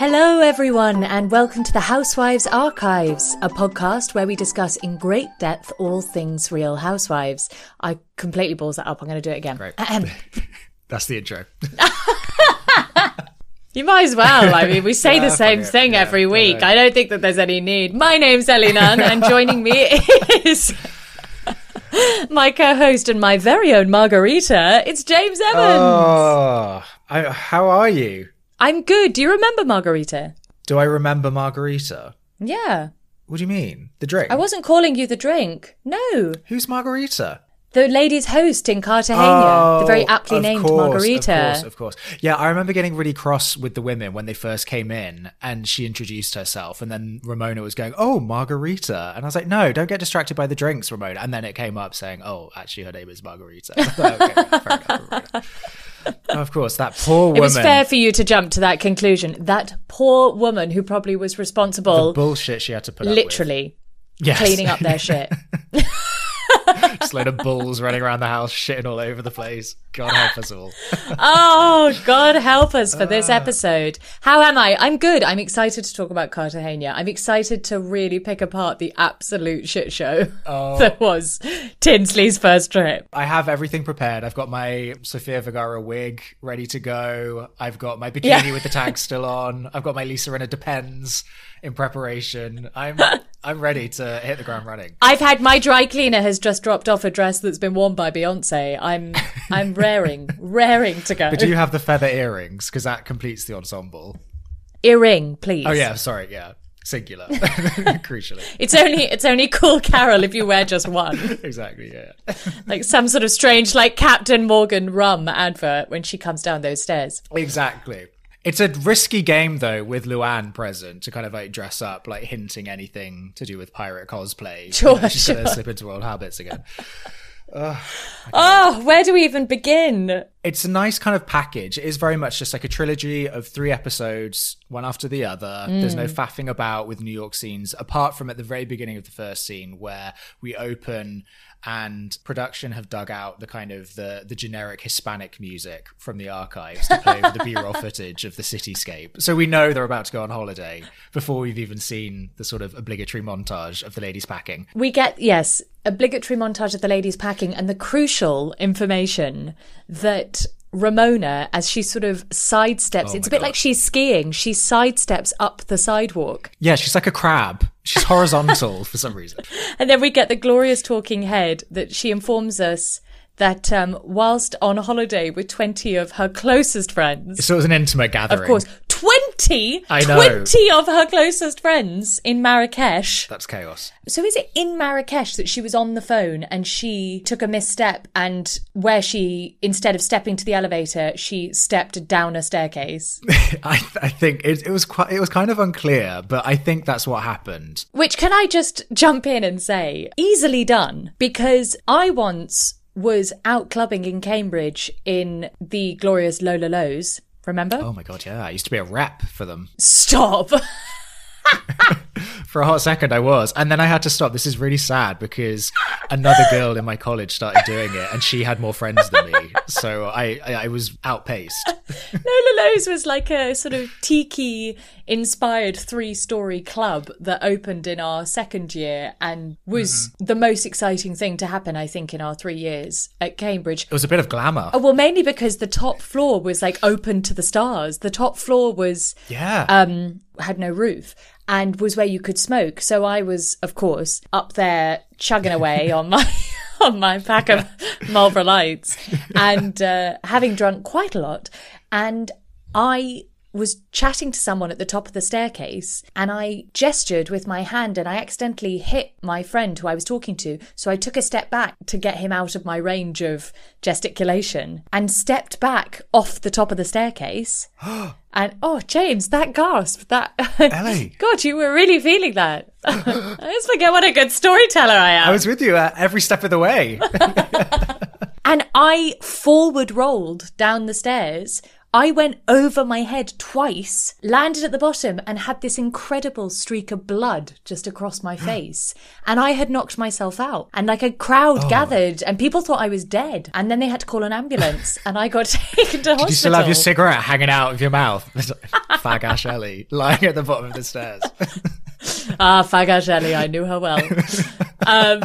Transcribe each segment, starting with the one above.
Hello, everyone, and welcome to the Housewives Archives, a podcast where we discuss in great depth all things Real Housewives. I completely balls that up. I'm going to do it again. Great. That's the intro. You might as well. I mean, we say the same it. thing Yeah, every week. I don't think that there's any need. My name's Ellie Nunn, and joining me is my co-host and my very own Margarita. It's James Evans. Oh, I, how are you? I'm good. Do you remember Margarita? Do I remember Margarita? Yeah. What do you mean? The drink? I wasn't calling you the drink. No. Who's Margarita? The ladies' host in Cartagena, the oh, very Oh, aptly named course, Margarita. Of course, of course. Yeah, I remember getting really cross with the women when they first came in and she introduced herself. And then Ramona was going, Oh, Margarita. And I was like, No, don't get distracted by the drinks, Ramona. And then it came up saying, Oh, actually, her name is Margarita. okay, fair enough. Of course, that poor woman. It was fair for you to jump to that conclusion. That poor woman who probably was responsible, The bullshit she had to put up literally. Yes. cleaning up their shit. Just a load of bulls running around the house, shitting all over the place. God help us all. oh, God help us for this uh. episode. How am I? I'm good. I'm excited to talk about Cartagena. I'm excited to really pick apart the absolute shit show Oh. that was Tinsley's first trip. I have everything prepared. I've got my Sofia Vergara wig ready to go. I've got my bikini Yeah. with the tag still on. I've got my Lisa Rinna Depends in preparation. I'm I'm ready to hit the ground running. I've had my dry cleaner has just dropped off a dress that's been worn by Beyonce. I'm I'm raring, raring to go. But do you have the feather earrings? Because that completes the ensemble. Earring, please. Oh yeah, sorry, yeah. Singular. Crucially. It's only it's only cool Carole if you wear just one. Exactly, yeah. Like some sort of strange like Captain Morgan rum advert when she comes down those stairs. Exactly. It's a risky game though, with Luann present to kind of like dress up, like hinting anything to do with pirate cosplay. Sure, You know, she's gonna sure. slip into old habits again. Oh, where do we even begin? It's a nice kind of package. It is very much just like a trilogy of three episodes, one after the other. There's no mm. faffing about with New York scenes, apart from at the very beginning of the first scene where we open and production have dug out the kind of the the generic Hispanic music from the archives to play over the B-roll footage of the cityscape. So we know they're about to go on holiday before we've even seen the sort of obligatory montage of the ladies packing. We get yes, obligatory montage of the ladies packing and the crucial information that Ramona, as she sort of sidesteps, Oh it's a bit God. like she's skiing. She sidesteps up the sidewalk. Yeah, she's like a crab. She's horizontal for some reason. And then we get the glorious talking head that she informs us that um, whilst on holiday with 20 of her closest friends, So it was an intimate gathering. of course, 20, I know. 20 of her closest friends in Marrakesh. That's chaos. So is it in Marrakesh that she was on the phone and she took a misstep and where she, instead of stepping to the elevator, she stepped down a staircase? I, I think it, it was quite, it was kind of unclear, but I think that's what happened. Which can I just jump in and say, easily done, because I once was out clubbing in Cambridge in the glorious Lola Lows. Remember? Oh my god, yeah, I used to be a rep for them. Stop. For a hot second, I was, and then I had to stop. This is really sad because another girl in my college started doing it, and she had more friends than me, so I I, I was outpaced. Lola Lows was like a sort of tiki inspired three story club that opened in our second year and was the most exciting thing to happen, I think, in our three years at Cambridge. It was a bit of glamour. Oh, well, mainly because the top floor was like open to the stars. The top floor was yeah, um, had no roof and was where you could smoke. So I was, of course, up there chugging away on my on my pack of Marlboro Lights and uh, having drunk quite a lot. And I was chatting to someone at the top of the staircase and I gestured with my hand and I accidentally hit my friend who I was talking to. So I took a step back to get him out of my range of gesticulation and stepped back off the top of the staircase. and oh, James, that gasp, that. Ellie. God, you were really feeling that. I just forget what a good storyteller I am. I was with you uh, every step of the way. and I forward rolled down the stairs I went over my head twice, landed at the bottom, and had this incredible streak of blood just across my face. and I had knocked myself out. And like a crowd oh. gathered, and people thought I was dead. And then they had to call an ambulance, and I got taken to hospital. you still have your cigarette hanging out of your mouth? Fag Ash Ellie lying at the bottom of the stairs. ah, Fag Ash Ellie, I knew her well. Um,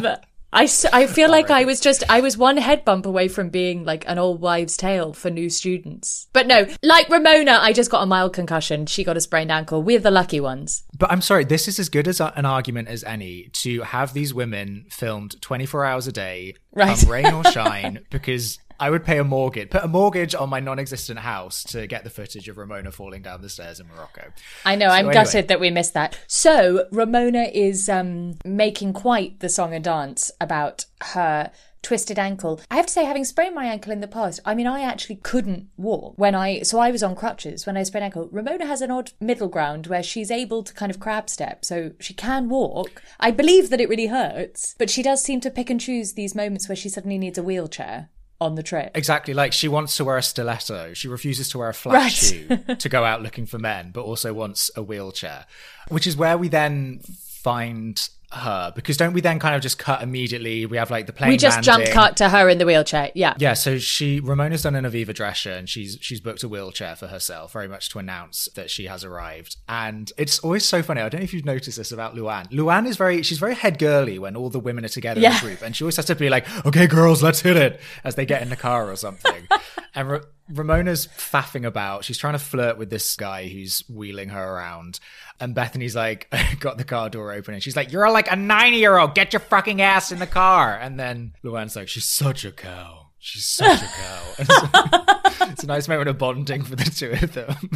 I, I feel like I was just, I was one head bump away from being like an old wives' tale for new students. But no, like Ramona, I just got a mild concussion. She got a sprained ankle. We're the lucky ones. But I'm sorry, this is as good as an argument as any to have these women filmed 24 hours a day, right. rain or shine, because I would pay a mortgage, put a mortgage on my non-existent house to get the footage of Ramona falling down the stairs in Morocco. I know. So I'm anyway. gutted that we missed that. So Ramona is um, making quite the song and dance about her twisted ankle. I have to say, having sprained my ankle in the past, I mean, I actually couldn't walk when I, so I was on crutches when I sprained ankle. Ramona has an odd middle ground where she's able to kind of crab step, so she can walk. I believe that it really hurts, but she does seem to pick and choose these moments where she suddenly needs a wheelchair on the trip. Exactly. Like she wants to wear a stiletto. She refuses to wear a flat right. shoe to go out looking for men, but also wants a wheelchair, which is where we then find her because don't we then kind of just cut immediately? We have like the plane we just landing. jump cut to her in the wheelchair. Yeah. Yeah so she ramona's done an aviva drescher and she's she's booked a wheelchair for herself very much to announce that she has arrived. And it's always so funny i don't know if you've noticed this about luann. Luann is very she's very head girly when all the women are together yeah. in a group and she always has to be like okay girls let's hit it as they get in the car or something. And ramona's faffing about she's trying to flirt with this guy who's wheeling her around and Bethenny's like, got the car door open, and she's like, "You're like a 90 year old. Get your fucking ass in the car." And then Luann's like, "She's such a cow. She's such a cow." it's a nice moment of bonding for the two of them.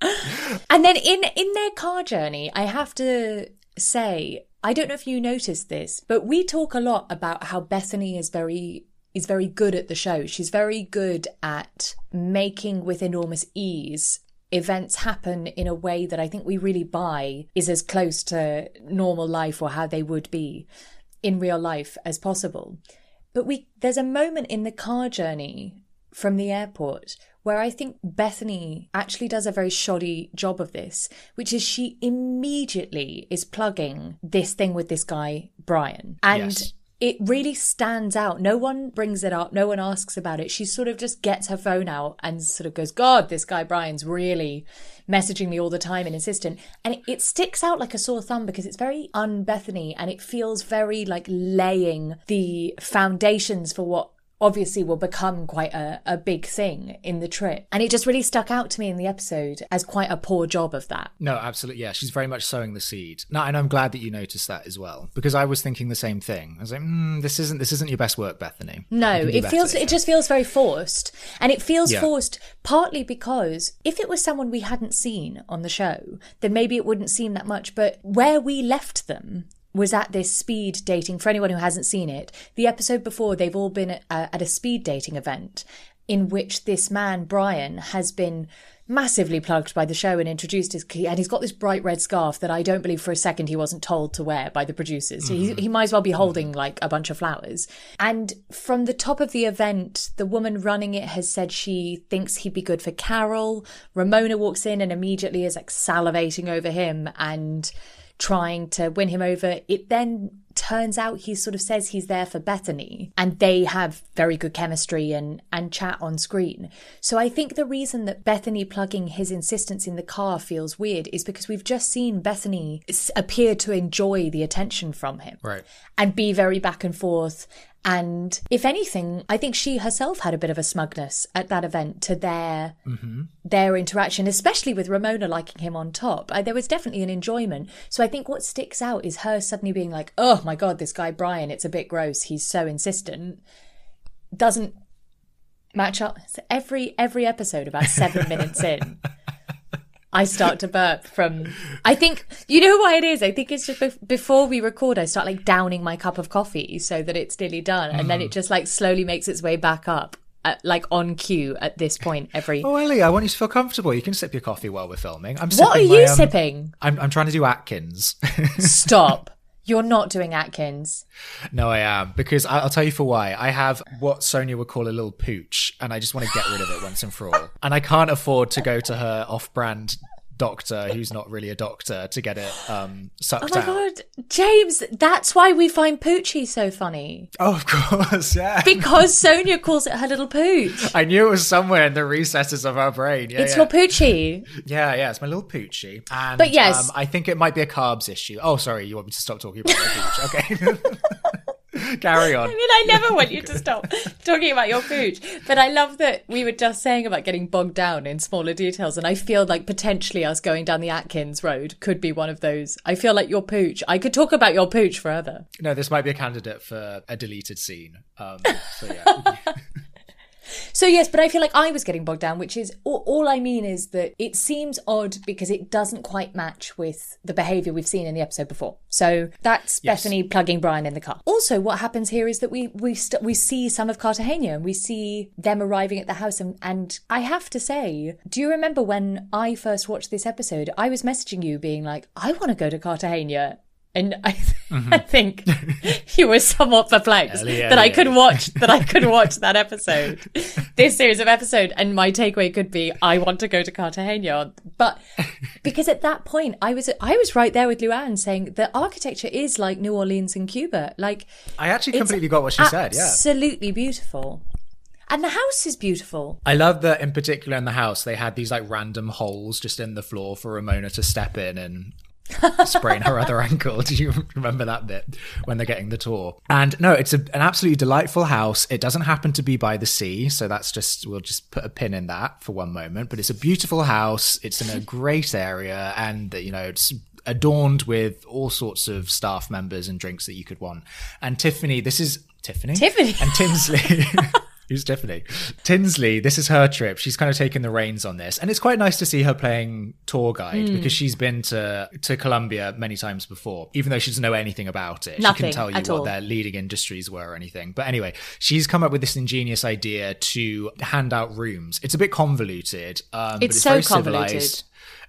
and then in in their car journey, I have to say, I don't know if you noticed this, but we talk a lot about how Bethenny is very is very good at the show. She's very good at making with enormous ease events happen in a way that I think we really buy is as close to normal life or how they would be in real life as possible. But we there's a moment in the car journey from the airport where I think Bethenny actually does a very shoddy job of this, which is she immediately is plugging this thing with this guy, Brian. And yes it really stands out. No one brings it up. No one asks about it. She sort of just gets her phone out and sort of goes, God, this guy Brian's really messaging me all the time and insistent. And it, it sticks out like a sore thumb because it's very un-Bethenny and it feels very like laying the foundations for what obviously will become quite a, a big thing in the trip. And it just really stuck out to me in the episode as quite a poor job of that. No, absolutely. Yeah, she's very much sowing the seed. No, and I'm glad that you noticed that as well because I was thinking the same thing. I was like, mm, this isn't this isn't your best work, Bethenny. No, it feels it just feels very forced, and it feels yeah. forced partly because if it was someone we hadn't seen on the show, then maybe it wouldn't seem that much. But where we left them, was at this speed dating. For anyone who hasn't seen it, the episode before, they've all been at, uh, at a speed dating event in which this man, Brian, has been massively plugged by the show and introduced his and he's got this bright red scarf that I don't believe for a second he wasn't told to wear by the producers. So mm-hmm. he, he might as well be holding like a bunch of flowers. And from the top of the event, the woman running it has said she thinks he'd be good for Carole. Ramona walks in and immediately is like salivating over him and trying to win him over. It then turns out he sort of says he's there for Bethenny and they have very good chemistry and and chat on screen. So I think the reason that Bethenny plugging his insistence in the car feels weird is because we've just seen Bethenny appear to enjoy the attention from him. Right. And be very back and forth and if anything, I think she herself had a bit of a smugness at that event to their mm-hmm. their interaction, especially with Ramona liking him on top. I, there was definitely an enjoyment. So I think what sticks out is her suddenly being like, "Oh my god, this guy Brian, it's a bit gross. He's so insistent." Doesn't match up. So every every episode, about seven minutes in, I start to burp from. I think you know why it is. I think it's just bef- before we record, I start like downing my cup of coffee so that it's nearly done, and then it just like slowly makes its way back up. At, like on cue at this point every Oh, Ellie, I want you to feel comfortable. You can sip your coffee while we're filming. I'm what are you my, um, sipping I'm, I'm trying to do Atkins. stop you're not doing atkins no, I am because I, I'll tell you for why. I have what Sonja would call a little pooch, and I just want to get rid of it once and for all. And I can't afford to go to her off-brand doctor, who's not really a doctor, to get it um, oh sucked my out. god james that's why we find poochie so funny Oh, of course, yeah. because sonja calls it her little pooch I knew it was somewhere in the recesses of our brain. Yeah, it's yeah. your poochie Yeah, yeah, it's my little poochie. And, But yes. um, I think it might be a carbs issue. Oh, sorry, you want me to stop talking about my pooch? Okay. Carry on. I mean, I never want you to stop talking about your pooch, but I love that we were just saying about getting bogged down in smaller details, and I feel like potentially us going down the Atkins road could be one of those. I feel like your pooch. I could talk about your pooch forever. No, this might be a candidate for a deleted scene. Um, so yeah. So yes, but I feel like I was getting bogged down, which is all, all I mean is that it seems odd because it doesn't quite match with the behavior we've seen in the episode before. So that's Yes. Bethenny plugging Brian in the car. Also, what happens here is that we we st- we see some of Cartagena and we see them arriving at the house, and and I have to say, do you remember when I first watched this episode? I was messaging you, being like, I want to go to Cartagena. And I, mm-hmm. I think you were somewhat perplexed that I could watch that I could watch that episode, this series of episode, and my takeaway could be I want to go to Cartagena. But because at that point I was I was right there with Luann saying the architecture is like New Orleans and Cuba. Like I actually completely got what she said. Yeah. absolutely beautiful, and the house is beautiful. I love that in particular in the house they had these like random holes just in the floor for Ramona to step in and sprain her other ankle. Do you remember that bit when they're getting the tour? And no, it's a, an absolutely delightful house. It doesn't happen to be by the sea, so that's just we'll just put a pin in that for one moment. But it's a beautiful house. It's in a great area, and you know it's adorned with all sorts of staff members and drinks that you could want. And Tiffany, this is Tiffany. Tiffany. and Tinsley. Who's Tiffany? Tinsley, this is her trip. She's kind of taken the reins on this. And it's quite nice to see her playing tour guide Hmm. because she's been to, to Colombia many times before, even though she doesn't know anything about it. she Nothing couldn't tell you what all. their leading industries were or anything. But anyway, she's come up with this ingenious idea to hand out rooms. It's a bit convoluted, um, but It's it's so very convoluted. civilized.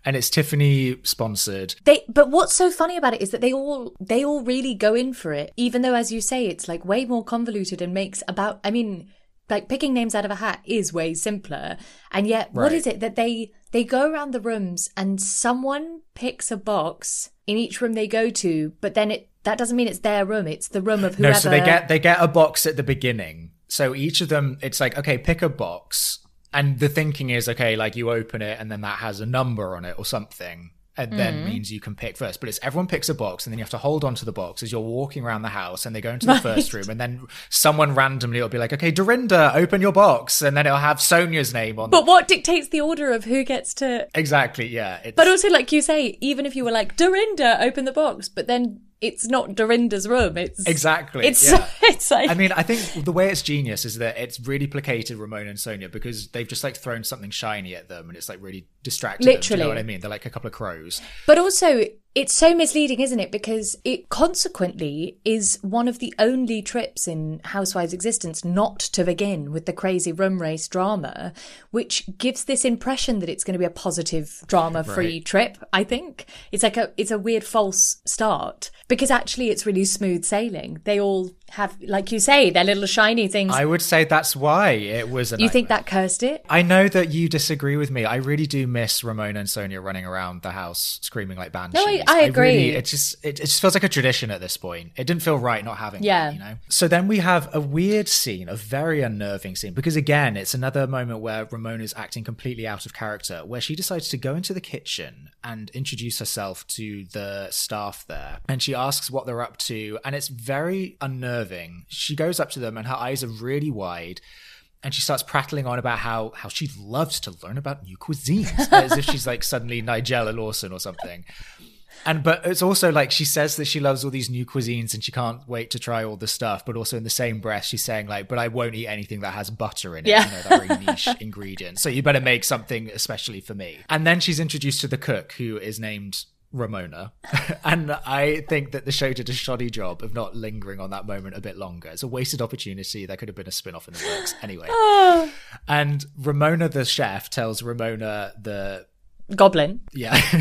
And it's Tiffany sponsored. They, but what's so funny about it is that they all they all really go in for it, even though, as you say, it's like way more convoluted and makes about. I mean, like picking names out of a hat is way simpler, and yet what Right. is it that they they go around the rooms and someone picks a box in each room they go to, but then it that doesn't mean it's their room; it's the room of whoever. No, so they get they get a box at the beginning. So each of them, it's like okay, pick a box, and the thinking is okay, like you open it, and then that has a number on it or something, and then Mm. means you can pick first. But it's everyone picks a box, and then you have to hold on to the box as you're walking around the house, and they go into the first room, and then someone randomly will be like, okay, Dorinda, open your box, and then it'll have Sonja's name on. But what dictates the order of who gets to? exactly, yeah. It's, But also, like you say, even if you were like Dorinda, open the box, but then it's not Dorinda's room. It's Exactly, It's yeah. it's like I mean, I think the way it's genius is that it's really placated Ramona and Sonja because they've just like thrown something shiny at them and it's like really distracted them. Do you Literally. know what I mean? They're like a couple of crows. But also, it's so misleading, isn't it? Because it consequently is one of the only trips in Housewives' existence not to begin with the crazy room race drama, which gives this impression that it's going to be a positive drama-free Right. trip. I think it's like a it's a weird false start because actually it's really smooth sailing. They all have, like you say, their little shiny things. I would say that's why it was you think that cursed it? I know that you disagree with me. I really do miss Ramona and Sonja running around the house screaming like banshees. I- I agree. really- it just it, it just feels like a tradition at this point. It didn't feel right not having Yeah. that, you know. So then we have a weird scene, a very unnerving scene, because again, it's another moment where Ramona's acting completely out of character, where she decides to go into the kitchen and introduce herself to the staff there, and she asks what they're up to, and it's very unnerving. She goes up to them, and her eyes are really wide and she starts prattling on about how how she loves to learn about new cuisines as if she's like suddenly Nigella Lawson or something. And but it's also like she says that she loves all these new cuisines and she can't wait to try all the stuff. But also in the same breath, she's saying like, "But I won't eat anything that has butter in it. Yeah. You know, that very niche ingredient. So you better make something especially for me." And then she's introduced to the cook, who is named Ramona. and I think that the show did a shoddy job of not lingering on that moment a bit longer. It's a wasted opportunity. There could have been a spin off in the works. Anyway. And Ramona, the chef, tells Ramona the. Goblin. Yeah.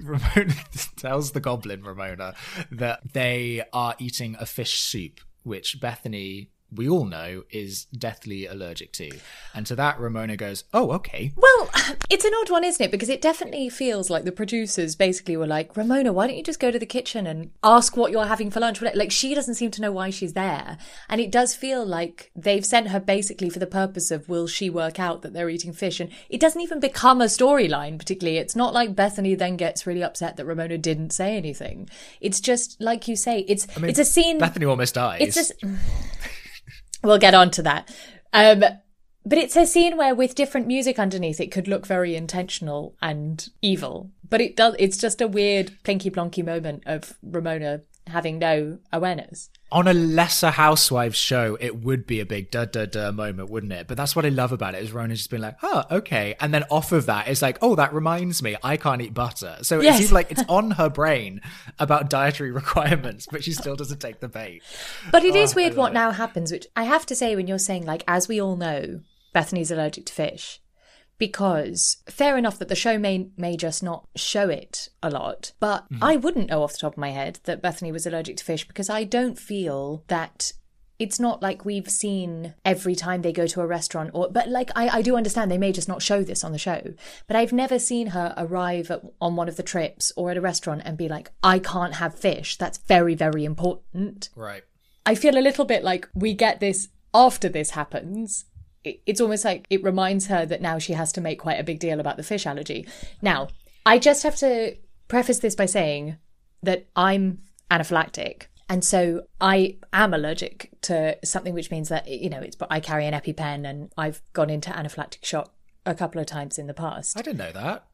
Ramona tells the goblin, Ramona, that they are eating a fish soup, which Bethenny. We all know is deathly allergic to. And to that, Ramona goes, Oh, okay. Well, it's an odd one, isn't it? Because it definitely feels like the producers basically were like, Ramona, why don't you just go to the kitchen and ask what you're having for lunch? Like, she doesn't seem to know why she's there. And it does feel like they've sent her basically for the purpose of will she work out that they're eating fish? And it doesn't even become a storyline, particularly. It's not like Bethenny then gets really upset that Ramona didn't say anything. It's just, like you say, it's, it's a scene. Bethenny almost dies. It's just. We'll get on to that. Um, but it's a scene where, with different music underneath, it could look very intentional and evil. But it does. It's just a weird plinky plonky moment of Ramona having no awareness. on a lesser housewives show, it would be a big da da da moment, wouldn't it? But that's what I love about it is Rona just being like, oh, okay. And then off of that, it's like, oh, that reminds me, I can't eat butter. So Yes. it seems like it's on her brain about dietary requirements, but she still doesn't take the bait. But it is Oh, weird what it. now happens, which I have to say when you're saying, like, as we all know, Bethenny's allergic to fish. Because fair enough that the show may may just not show it a lot, but Mm-hmm. I wouldn't know off the top of my head that Bethenny was allergic to fish because I don't feel that it's not like we've seen every time they go to a restaurant or but like I, I do understand they may just not show this on the show but i've never seen her arrive at, on one of the trips or at a restaurant and be like i can't have fish that's very very important Right. I feel a little bit like we get this after this happens. It- It's almost like it reminds her that now she has to make quite a big deal about the fish allergy. Now, I just have to preface this by saying that I'm anaphylactic. And so I am allergic to something which means that, you know, it's, but I carry an EpiPen and I've gone into anaphylactic shock a couple of times in the past. I didn't know that.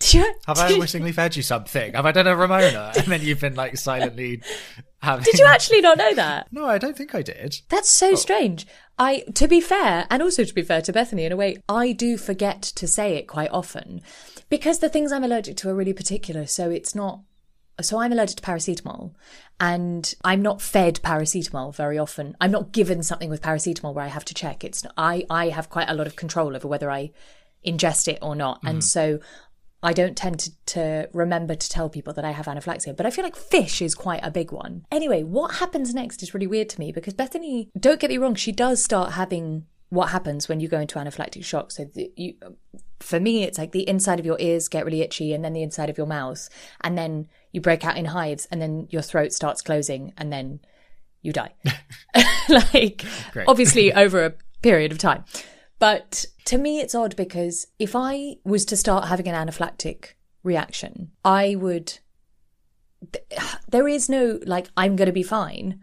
Have I unwittingly fed you something? Have I done a Ramona? And then you've been like silently having. Did you actually not know that? No, I don't think I did. That's so oh. strange. I, to be fair, and also to be fair to Bethenny in a way, I do forget to say it quite often because the things I'm allergic to are really particular. So it's not. So I'm allergic to paracetamol, and I'm not fed paracetamol very often. I'm not given something with paracetamol where I have to check. It's I I have quite a lot of control over whether I ingest it or not, and mm. so I don't tend to, to remember to tell people that I have anaphylaxia, but I feel like fish is quite a big one. Anyway, what happens next is really weird to me because Bethenny, don't get me wrong, she does start having what happens when you go into anaphylactic shock. So the, you, for me, it's like the inside of your ears get really itchy, and then the inside of your mouth, and then you break out in hives, and then your throat starts closing, and then you die. like, obviously, over a period of time. But to me, it's odd because if I was to start having an anaphylactic reaction, I would. There is no, like, I'm going to be fine.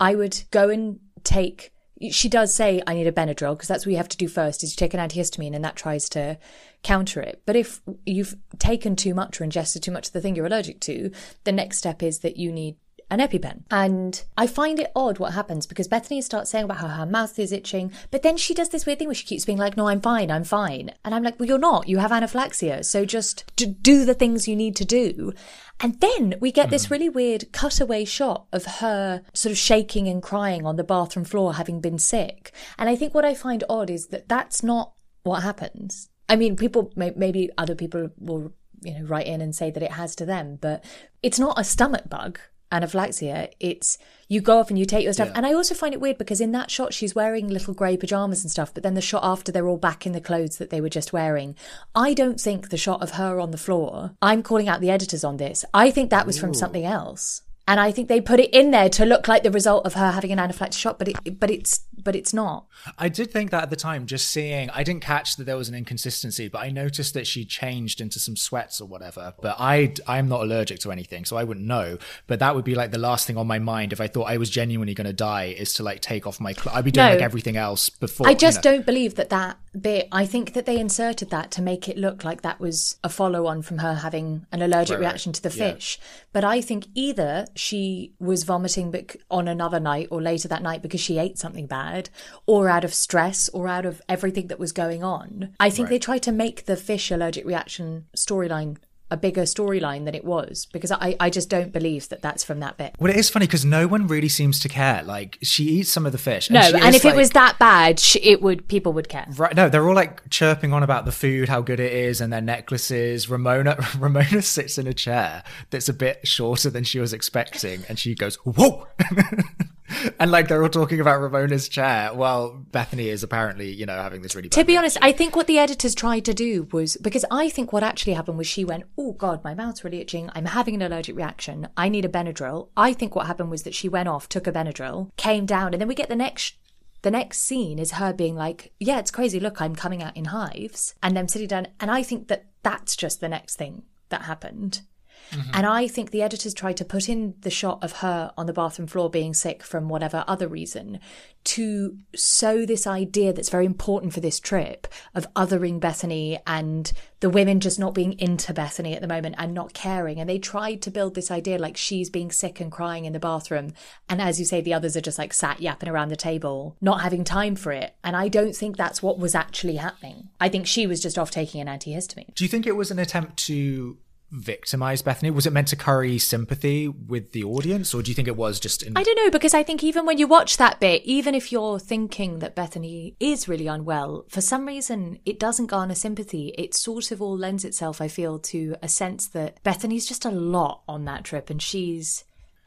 I would go and take. She does say I need a Benadryl because that's what you have to do first. Is you take an antihistamine and that tries to counter it. But if you've taken too much or ingested too much of the thing you're allergic to, the next step is that you need an EpiPen. And I find it odd what happens because Bethenny starts saying about how her mouth is itching, but then she does this weird thing where she keeps being like, "No, I'm fine, I'm fine," and I'm like, "Well, you're not. You have anaphylaxia, so just do the things you need to do." And then we get this really weird cutaway shot of her sort of shaking and crying on the bathroom floor, having been sick. And I think what I find odd is that that's not what happens. I mean, people, may- maybe other people will, you know, write in and say that it has to them, but it's not a stomach bug anaphylaxia it's you go off and you take your stuff. And i also find it weird because in that shot she's wearing little grey pajamas and stuff but then the shot after they're all back in the clothes that they were just wearing. I don't think the shot of her on the floor i'm calling out the editors on this i think that was from something else. And i think they put it in there to look like the result of her having an anaphylactic shock but it but it's but it's not I did think that at the time, just seeing, I didn't catch that there was an inconsistency, but I noticed that she changed into some sweats or whatever. But I, I'm not allergic to anything, so I wouldn't know. But that would be like the last thing on my mind if I thought I was genuinely going to die is to like take off my clothes. I'd be doing No. like everything else before. I you just know. don't believe that that bit, I think that they inserted that to make it look like that was a follow on from her having an allergic Right, right. reaction to the Yeah. fish. But I think either she was vomiting on another night or later that night because she ate something bad, or out of stress, or out of everything that was going on. I think they tried to make the fish allergic reaction storyline a bigger storyline than it was because I, I just don't believe that that's from that bit. Well, it is funny because no one really seems to care. Like she eats some of the fish. No, she and if it was that bad, sh- it would people would care. Right, no, they're all like chirping on about the food, how good it is, and their necklaces. Ramona, Ramona sits in a chair that's a bit shorter than she was expecting, and she goes, "Whoa!" and like they're all talking about Ramona's chair, while Bethenny is apparently, you know, having this really. To be honest, I think what the editors tried to do was because I think what actually happened was she went, "Oh God, my mouth's really itching. I'm having an allergic reaction. I need a Benadryl." I think what happened was that she went off, took a Benadryl, came down, and then we get the next. The next scene is her being like, "Yeah, it's crazy. Look, I'm coming out in hives," and them sitting down. And I think that that's just the next thing that happened. Mm-hmm. And I think the editors tried to put in the shot of her on the bathroom floor being sick from whatever other reason to sow this idea that's very important for this trip of othering Bethenny and the women just not being into Bethenny at the moment and not caring. And they tried to build this idea like she's being sick and crying in the bathroom. And as you say, the others are just like sat yapping around the table, not having time for it. And I don't think that's what was actually happening. I think she was just off taking an antihistamine. Do you think it was an attempt to victimize Bethenny? Was it meant to curry sympathy with the audience, or do you think it was just in? I don't know because I think even when you watch that bit, even if you're thinking that Bethenny is really unwell, for some reason it doesn't garner sympathy. It sort of all lends itself, I feel, to a sense that Bethenny's just a lot on that trip and she's.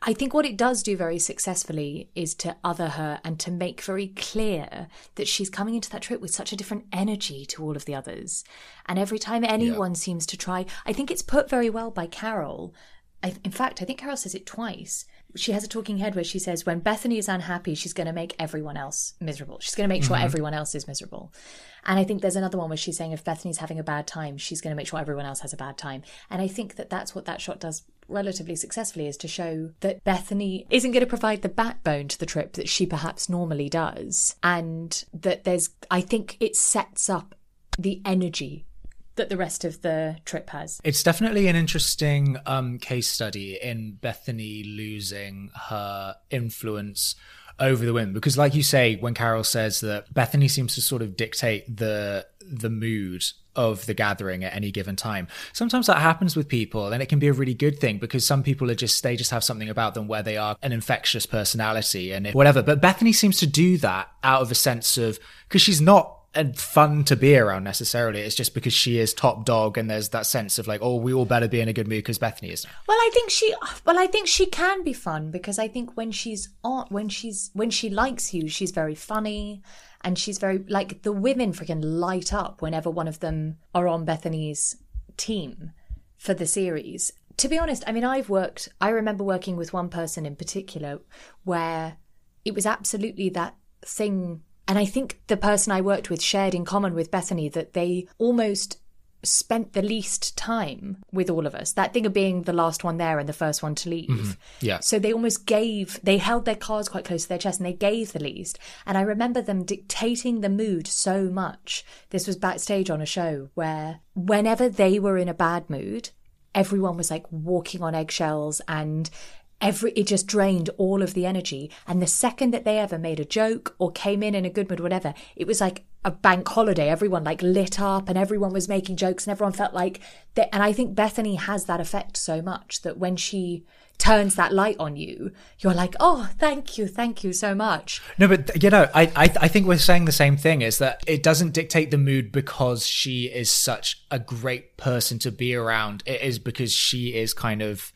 I think what it does do very successfully is to other her and to make very clear that she's coming into that trip with such a different energy to all of the others. And every time anyone seems to try, I think it's put very well by Carole. I, in fact, I think Carole says it twice. She has a talking head where she says, when Bethenny is unhappy, she's going to make everyone else miserable. She's going to make sure mm-hmm. everyone else is miserable. And I think there's another one where she's saying, if Bethenny's having a bad time, she's going to make sure everyone else has a bad time. And I think that that's what that shot does relatively successfully is to show that Bethenny isn't going to provide the backbone to the trip that she perhaps normally does. And that there's, I think it sets up the energy that the rest of the trip has. It's definitely an interesting um, case study in Bethenny losing her influence over the women because, like you say, when Carole says that Bethenny seems to sort of dictate the the mood of the gathering at any given time. Sometimes that happens with people and it can be a really good thing because some people are just they just have something about them where they are an infectious personality and whatever. But Bethenny seems to do that out of a sense of because she's not fun to be around necessarily. It's just because she is top dog, and there's that sense of like, oh, we all better be in a good mood because Bethenny is. Well, I think she. Well, I think she can be fun because I think when she's on, when she's when she likes you, she's very funny, and she's very like the women freaking light up whenever one of them are on Bethenny's team for the series. To be honest, I mean, I've worked. I remember working with one person in particular where it was absolutely that thing. And I think the person I worked with shared in common with Bethenny that they almost spent the least time with all of us. That thing of being the last one there and the first one to leave. Mm-hmm. Yeah. So they almost gave, they held their cards quite close to their chest and they gave the least. And I remember them dictating the mood so much. This was backstage on a show where whenever they were in a bad mood, everyone was like walking on eggshells and every it just drained all of the energy and the second that they ever made a joke or came in in a good mood whatever it was like a bank holiday everyone like lit up and everyone was making jokes and everyone felt like that and i think bethenny has that effect so much that when she turns that light on you you're like oh thank you thank you so much No, but you know, I, I I think we're saying the same thing. Is that it doesn't dictate the mood because she is such a great person to be around. It is because she is kind of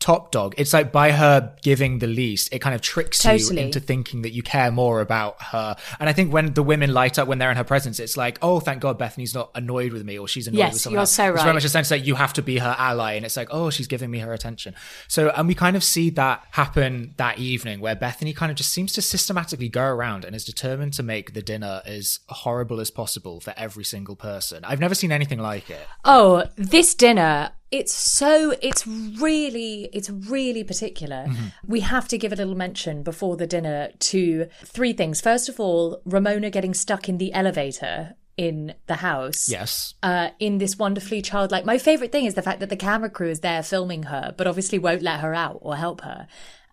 top dog. It's like by her giving the least, it kind of tricks you into thinking that you care more about her. And I think when the women light up when they're in her presence, it's like, oh, thank God Bethenny's not annoyed with me or she's annoyed Yes, with someone you're else. so It's very much a sense that you have to be her ally, and it's like, oh, she's giving me her attention. So, and we kind of see that happen that evening where Bethenny kind of just seems to systematically go around and is determined to make the dinner as horrible as possible for every single person. I've never seen anything like it. Oh, this dinner, it's so, it's really, it's really particular. We have to give a little mention before the dinner to three things. First of all, Ramona getting stuck in the elevator in the house. Yes. Uh, in this wonderfully childlike. My favorite thing is the fact that the camera crew is there filming her, but obviously won't let her out or help her.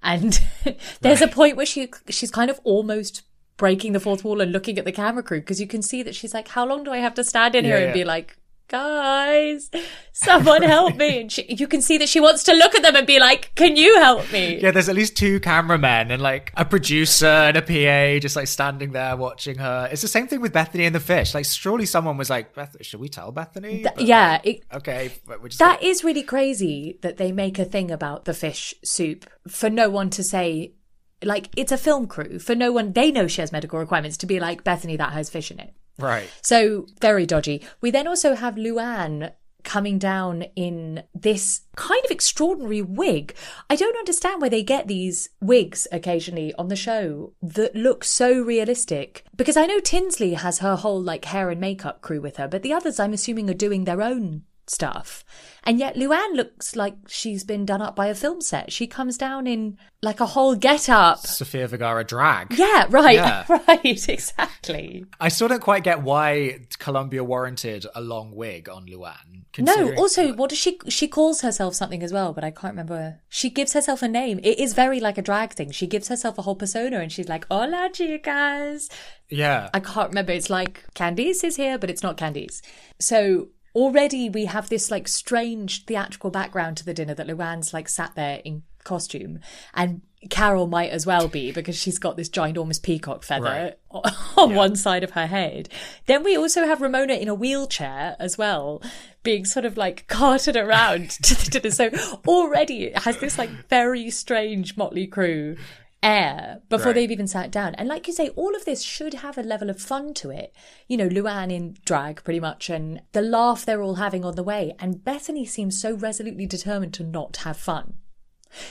And there's a point where she she's kind of almost breaking the fourth wall and looking at the camera crew because you can see that she's like, "How long do I have to stand in Yeah, here and yeah. be like?" Guys, someone help me! And she, you can see that she wants to look at them and be like, "Can you help me?" Yeah, there's at least two cameramen and like a producer and a PA just like standing there watching her. It's the same thing with Bethenny and the fish. Like, surely someone was like, Beth, should we tell Bethenny? But, yeah, it, okay, That gonna- is really crazy that they make a thing about the fish soup for no one to say, like, it's a film crew. For no one, they know she has medical requirements to be like, Bethenny, that has fish in it. Right. So, very dodgy. We then also have Luann coming down in this kind of extraordinary wig. I don't understand where they get these wigs occasionally on the show that look so realistic. Because I know Tinsley has her whole like hair and makeup crew with her, but the others I'm assuming are doing their own stuff. And yet Luann looks like she's been done up by a film set. She comes down in like a whole get up. Sofia Vergara drag. Yeah, right, Yeah. right, exactly. I still don't quite get why Colombia warranted a long wig on Luann. No, also, what does she? She calls herself something as well, but I can't remember. She gives herself a name. It is very like a drag thing. She gives herself a whole persona, and she's like, "Hola, chicas." yeah. I can't remember. It's like Candice is here, but it's not Candice. So already we have this like strange theatrical background to the dinner that Luann's like sat there in costume, and Carole might as well be because she's got this ginormous peacock feather on one side of her head. Then we also have Ramona in a wheelchair as well, being sort of like carted around to the dinner. So already it has this like very strange motley crew air before Right. they've even sat down. And like you say, all of this should have a level of fun to it. You know, Luann in drag pretty much and the laugh they're all having on the way. And Bethenny seems so resolutely determined to not have fun.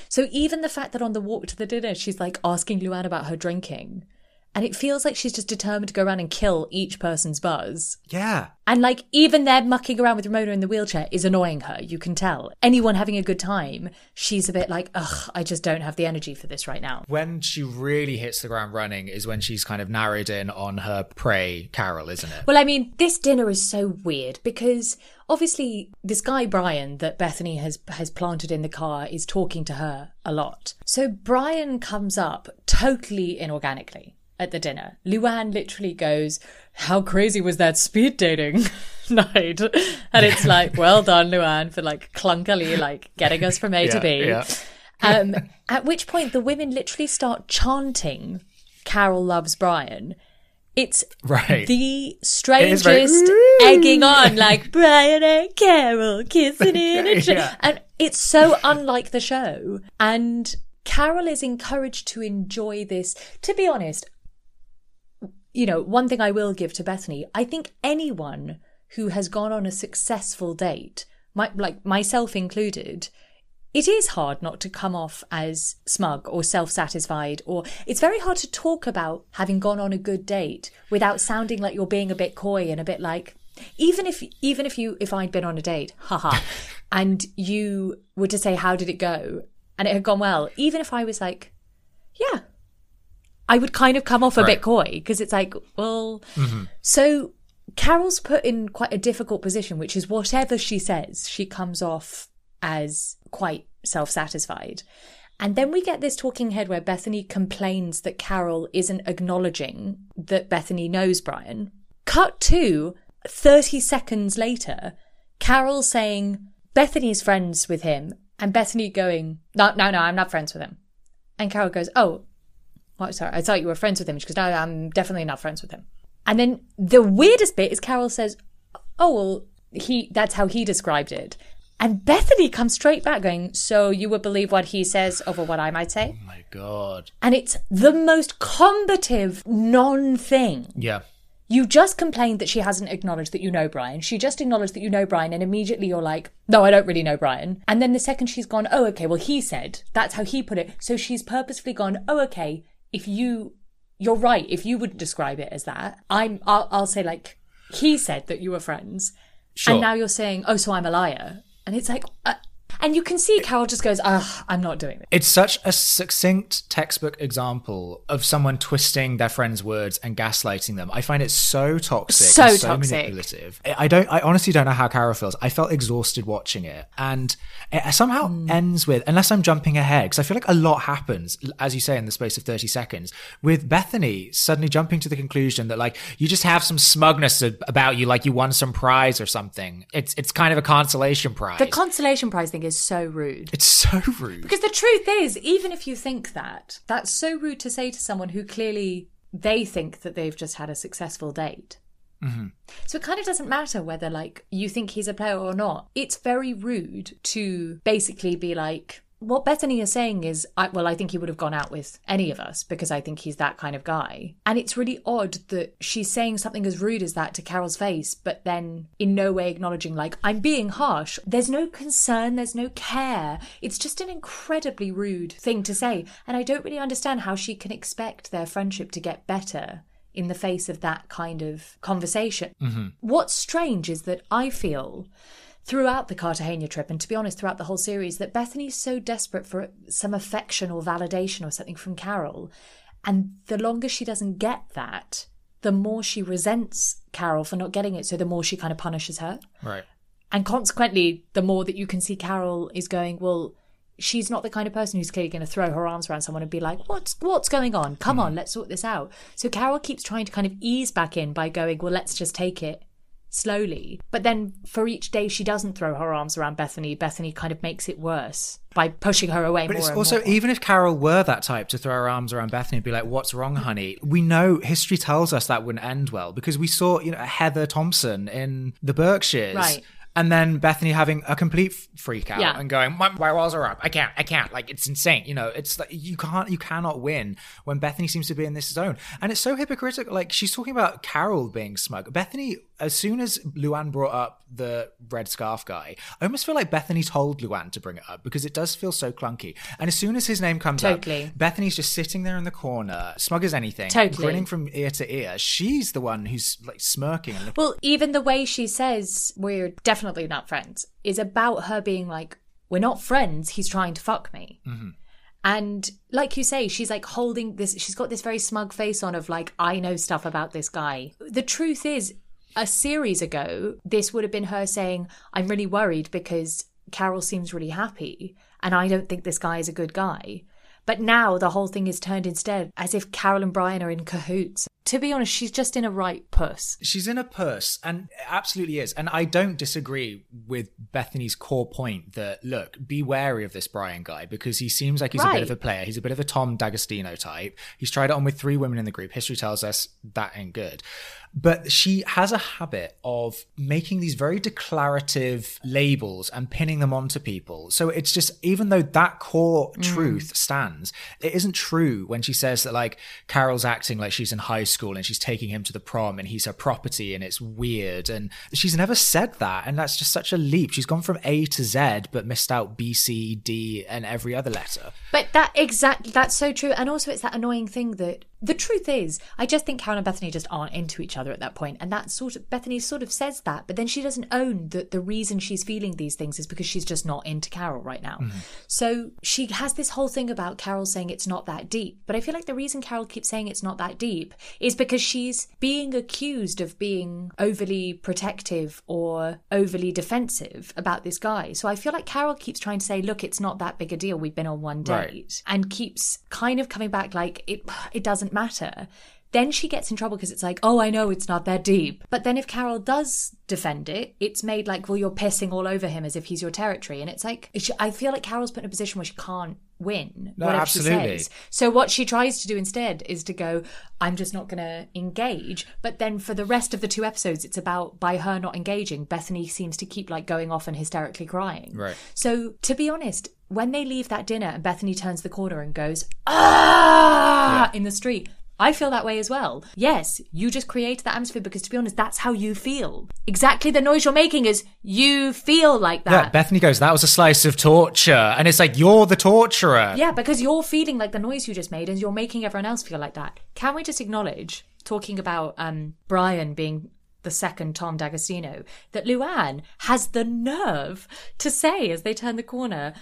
So even the fact that on the walk to the dinner, she's like asking Luann about her drinking. And it feels like she's just determined to go around and kill each person's buzz. Yeah. And like even there mucking around with Ramona in the wheelchair is annoying her. You can tell. Anyone having a good time, she's a bit like, ugh, I just don't have the energy for this right now. When she really hits the ground running is when she's kind of narrowed in on her prey, Carole, isn't it? Well, I mean, this dinner is so weird because obviously this guy Brian that Bethenny has has planted in the car is talking to her a lot. So Brian comes up totally inorganically at the dinner. Luann literally goes, "How crazy was that speed dating night?" And it's like, "Well done, Luann, for like clunkily like getting us from A to B." yeah. Um, at which point the women literally start chanting, "Carole loves Brian." It's Right. the strangest very, egging on, like Brian and Carole kissing in a tree. Yeah. And it's so unlike the show. And Carole is encouraged to enjoy this. To be honest, you know, one thing I will give to Bethenny, I think anyone who has gone on a successful date, my, like myself included, it is hard not to come off as smug or self-satisfied or it's very hard to talk about having gone on a good date without sounding like you're being a bit coy and a bit like even if even if you if I'd been on a date haha and you were to say how did it go? and it had gone well even if I was like yeah I would kind of come off a bit coy because it's like well mm-hmm. so Carole's put in quite a difficult position, which is whatever she says, she comes off as quite self satisfied. And then we get this talking head where Bethenny complains that Carole isn't acknowledging that Bethenny knows Brian. Cut to 30 seconds later, Carole saying Bethenny's friends with him, and Bethenny going, No, no, no, I'm not friends with him. And Carole goes, Oh, what, sorry, I thought you were friends with him. She goes, No, I'm definitely not friends with him. And then the weirdest bit is Carole says, "Oh well, he that's how he described it." And Bethenny comes straight back going, "So you would believe what he says over what I might say?" Oh my god. And it's the most combative non-thing. Yeah. You just complained that she hasn't acknowledged that you know Brian. She just acknowledged that you know Brian, and immediately you're like, no, I don't really know Brian. And then the second she's gone, oh, okay, well, he said, that's how he put it. So she's purposefully gone, oh, okay, if you, you're right, if you wouldn't describe it as that, I'm, I'll, I'll say, like, he said that you were friends. Sure. And now you're saying, oh, so I'm a liar. And it's like, uh, And you can see Carole just goes, "Ah, I'm not doing it." It's such a succinct textbook example of someone twisting their friends' words and gaslighting them. I find it so toxic, So and so toxic. manipulative. I don't. I honestly don't know how Carole feels. I felt exhausted watching it, and it somehow Hmm. ends with, unless I'm jumping ahead, because I feel like a lot happens, as you say, in the space of 30 seconds, with Bethenny suddenly jumping to the conclusion that like you just have some smugness about you, like you won some prize or something. It's it's kind of a consolation prize. The consolation prize thing is so rude. it's so rude. Because the truth is, even if you think that, that's so rude to say to someone who clearly they think that they've just had a successful date. Mm-hmm. So it kind of doesn't matter whether like you think he's a player or not. It's very rude to basically be like, what Bethenny is saying is, I, well, I think he would have gone out with any of us because I think he's that kind of guy. And it's really odd that she's saying something as rude as that to Carole's face, but then in no way acknowledging, like, I'm being harsh. There's no concern, there's no care. It's just an incredibly rude thing to say. And I don't really understand how she can expect their friendship to get better in the face of that kind of conversation. Mm-hmm. What's strange is that I feel throughout the Cartagena trip, and to be honest, throughout the whole series, that Bethenny's so desperate for some affection or validation or something from Carole. And the longer she doesn't get that, the more she resents Carole for not getting it. So the more she kind of punishes her. Right. And consequently, the more that you can see Carole is going, well, she's not the kind of person who's clearly going to throw her arms around someone and be like, what's what's going on? Come hmm. on, let's sort this out. So Carole keeps trying to kind of ease back in by going, well, let's just take it slowly. But then for each day she doesn't throw her arms around Bethenny, Bethenny kind of makes it worse by pushing her away But more it's also more. even if Carole were that type to throw her arms around Bethenny and be like, "What's wrong, honey?" We know history tells us that wouldn't end well because we saw, you know, Heather Thomson in the Berkshires, Right. And then Bethenny having a complete freak out Yeah. and going, my, "My walls are up. I can't. I can't. Like it's insane. You know, it's like you can't. You cannot win when Bethenny seems to be in this zone, and it's so hypocritical. Like she's talking about Carole being smug. Bethenny, as soon as Luann brought up the red scarf guy, I almost feel like Bethenny told Luann to bring it up because it does feel so clunky. And as soon as his name comes Totally. up, Bethenny's just sitting there in the corner, smug as anything, Totally. grinning from ear to ear. She's the one who's like smirking and. Well, even the way she says we're definitely not friends is about her being like, we're not friends. He's trying to fuck me. Mm-hmm. And like you say, she's like holding this, she's got this very smug face on of like, I know stuff about this guy. The truth is, a series ago, this would have been her saying, I'm really worried because Carole seems really happy and I don't think this guy is a good guy. But now the whole thing is turned instead as if Carole and Brian are in cahoots. To be honest, she's just in a right purse. She's in a purse, and absolutely is. And I don't disagree with Bethenny's core point that look, be wary of this Brian guy because he seems like he's a bit of a player. He's a bit of a Tom D'Agostino type. He's tried it on with three women in the group. History tells us that ain't good. But she has a habit of making these very declarative labels and pinning them onto people. So it's just, even though that core mm. truth stands, it isn't true when she says that, like, Carole's acting like she's in high school and she's taking him to the prom and he's her property and it's weird. And she's never said that. And that's just such a leap. She's gone from A to Z, but missed out B, C, D, and every other letter. But that exactly that's so true. And also it's that annoying thing that the truth is, I just think Karen and Bethenny just aren't into each other at that point. And that sort of Bethenny sort of says that, but then she doesn't own that the reason she's feeling these things is because she's just not into Carole right now. Mm-hmm. So she has this whole thing about Carole saying it's not that deep. But I feel like the reason Carole keeps saying it's not that deep is because she's being accused of being overly protective or overly defensive about this guy. So I feel like Carole keeps trying to say, look, it's not that big a deal. We've been on one date Right. and keeps kind of coming back like it it doesn't matter. Then she gets in trouble because it's like, oh, I know it's not that deep. But then if Carole does defend it, it's made like, well, you're pissing all over him as if he's your territory. And it's like, she, I feel like Carole's put in a position where she can't win No, whatever absolutely. she says. So what she tries to do instead is to go, I'm just not going to engage. But then for the rest of the two episodes, it's about by her not engaging, Bethenny seems to keep like going off and hysterically crying. Right. So to be honest, when they leave that dinner and Bethenny turns the corner and goes, ah, in the street. I feel that way as well. Yes, you just created that atmosphere because, to be honest, that's how you feel. Exactly the noise you're making is you feel like that. Yeah. Bethenny goes, that was a slice of torture. And it's like, you're the torturer. Yeah, because you're feeling like the noise you just made and you're making everyone else feel like that. Can we just acknowledge, talking about um, Brian being the second Tom D'Agostino, that Luann has the nerve to say as they turn the corner,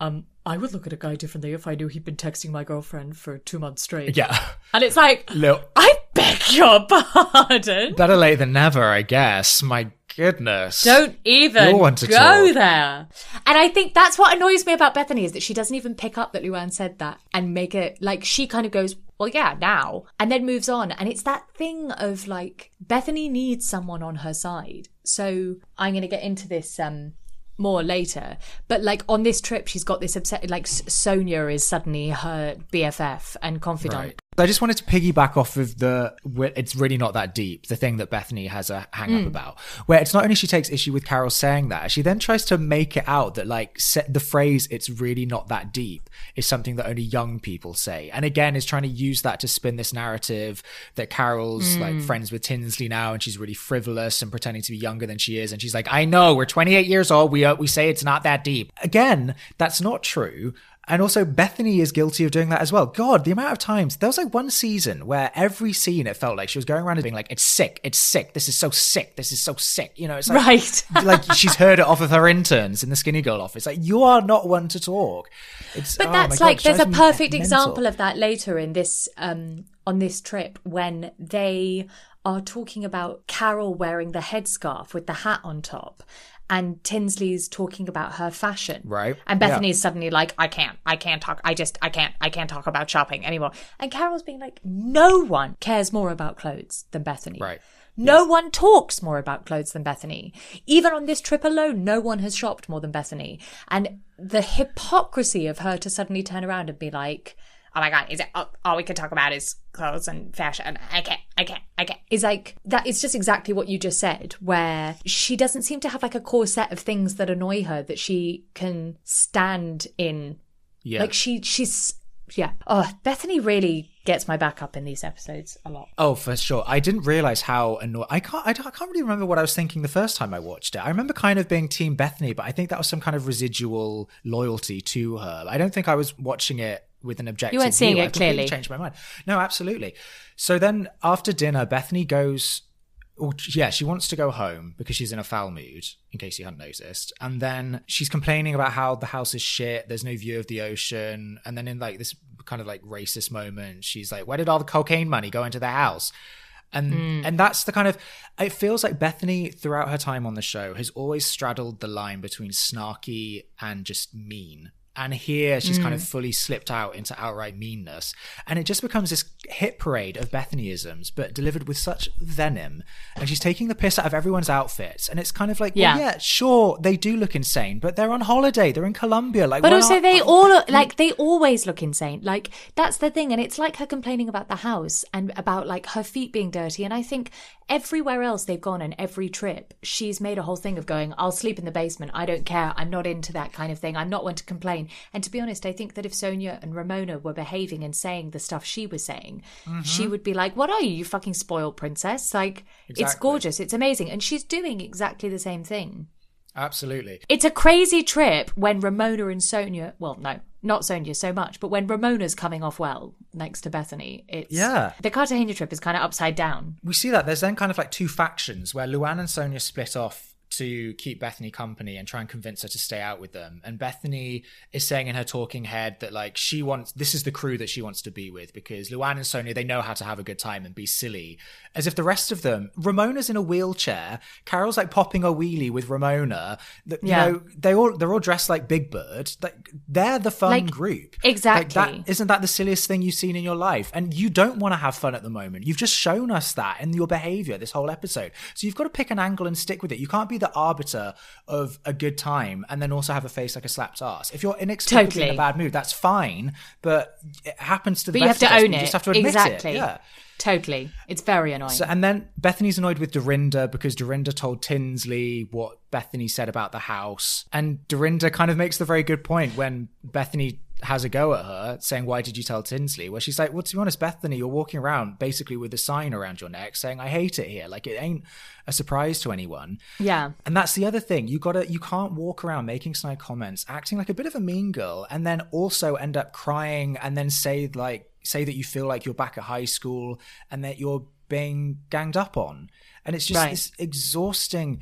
um, I would look at a guy differently if I knew he'd been texting my girlfriend for two months straight. Yeah. And it's like, Look, I beg your pardon. better late than never, I guess. My goodness. Don't even You're one to go talk. there. And I think that's what annoys me about Bethenny is that she doesn't even pick up that Luann said that and make it like she kind of goes, well, yeah, now, and then moves on. And it's that thing of like Bethenny needs someone on her side. So I'm going to get into this um more later. But like on this trip, she's got this upset. Like Sonja is suddenly her BFF and confidant. Right. I just wanted to piggyback off of the where it's really not that deep. The thing that Bethenny has a hang Hmm. up about, where it's not only she takes issue with Carole saying that, she then tries to make it out that like set the phrase "it's really not that deep" is something that only young people say, and again is trying to use that to spin this narrative that Carole's Hmm. like friends with Tinsley now, and she's really frivolous and pretending to be younger than she is, and she's like, "I know, we're 28 years old. We uh, we say it's not that deep." Again, that's not true. And also, Bethenny is guilty of doing that as well. God, the amount of times there was like one season where every scene it felt like she was going around and being like, "It's sick, it's sick, this is so sick, this is so sick." You know, it's like, Right. like she's heard it off of her interns in the Skinnygirl office. Like, you are not one to talk. It's, But oh that's my God, like there's a perfect mental. example of that later in this um on this trip when they are talking about Carole wearing the headscarf with the hat on top and Tinsley's talking about her fashion. Right. And Yeah. Bethenny's suddenly like, I can't, I can't talk, I just, I can't, I can't talk about shopping anymore. And Carole's being like, no one cares more about clothes than Bethenny. Right. No one talks more about clothes than Bethenny. Even on this trip alone, no one has shopped more than Bethany. And the hypocrisy of her to suddenly turn around and be like, oh my God, is it all, all we can talk about is clothes and fashion? I can't, I can't, I can't. Is like, that is just exactly what you just said, where she doesn't seem to have like a core set of things that annoy her that she can stand in. Yeah. Like she, she's, yeah. Oh, Bethenny really gets my back up in these episodes a lot. Oh, for sure. I didn't realize how annoying. I can't. I, don't- I can't really remember what I was thinking the first time I watched it. I remember kind of being Team Bethenny, but I think that was some kind of residual loyalty to her. I don't think I was watching it with an objective. You weren't seeing view. it I clearly. Changed my mind. No, absolutely. So then after dinner, Bethenny goes. Or, yeah, she wants to go home because she's in a foul mood, in case you hadn't noticed. And then she's complaining about how the house is shit, there's no view of the ocean. And then in like this kind of like racist moment, she's like, Where did all the cocaine money go into the house? And hmm. and that's the kind of it feels like Bethenny throughout her time on the show has always straddled the line between snarky and just mean. And here she's kind of mm. fully slipped out into outright meanness. And it just becomes this hit parade of Bethennyisms, but delivered with such venom. And she's taking the piss out of everyone's outfits. And it's kind of like, yeah, Yeah. yeah sure, they do look insane, but they're on holiday. They're in Colombia. Like, But also, they all look- like mm. they always look insane. Like that's the thing, and it's like her complaining about the house and about like her feet being dirty. And I think everywhere else they've gone and every trip, she's made a whole thing of going, "I'll sleep in the basement. I don't care. I'm not into that kind of thing. I'm not one to complain." And to be honest, I think that if Sonja and Ramona were behaving and saying the stuff she was saying, she mm-hmm. would be like, "What are you, you fucking spoiled princess? Like it's gorgeous, it's amazing." And she's doing exactly the same thing. Absolutely. It's a crazy trip when Ramona and Sonja, well, no, not Sonja so much, but when Ramona's coming off well next to Bethenny, it's. Yeah. The Cartagena trip is kind of upside down. we see that there's then kind of like two factions where Luann and Sonja split off to keep Bethenny company and try and convince her to stay out with them. And Bethenny is saying in her talking head that like she wants this is the crew that she wants to be with because Luann and Sonja they know how to have a good time and be silly. As if the rest of them, Ramona's in a wheelchair, Carole's like popping a wheelie with Ramona. That you Yeah. know, they all they're all dressed like Big Bird. Like they're the fun Like, group. exactly. Like that isn't that the silliest thing you've seen in your life? And you don't want to have fun at the moment. You've just shown us that in your behavior this whole episode. So you've got to pick an angle and stick with it. You can't be the arbiter of a good time and then also have a face like a slapped ass. If you're inexplicably in a bad mood, that's fine, but it happens to the But you have best to of us. own You it. just have to admit exactly. it. Yeah. Totally. It's very annoying. So, and then Bethenny's annoyed with Dorinda because Dorinda told Tinsley what Bethenny said about the house. And Dorinda kind of makes the very good point when Bethany has a go at her, saying, Why did you tell Tinsley? Where she's like, Well, to be honest, Bethenny, you're walking around basically with a sign around your neck saying, I hate it here. Like, it ain't a surprise to anyone. yeah. And that's the other thing. You gotta you can't walk around making snide comments, acting like a bit of a mean girl, and then also end up crying and then say like say that you feel like you're back at high school and that you're being ganged up on. And it's just Right. this exhausting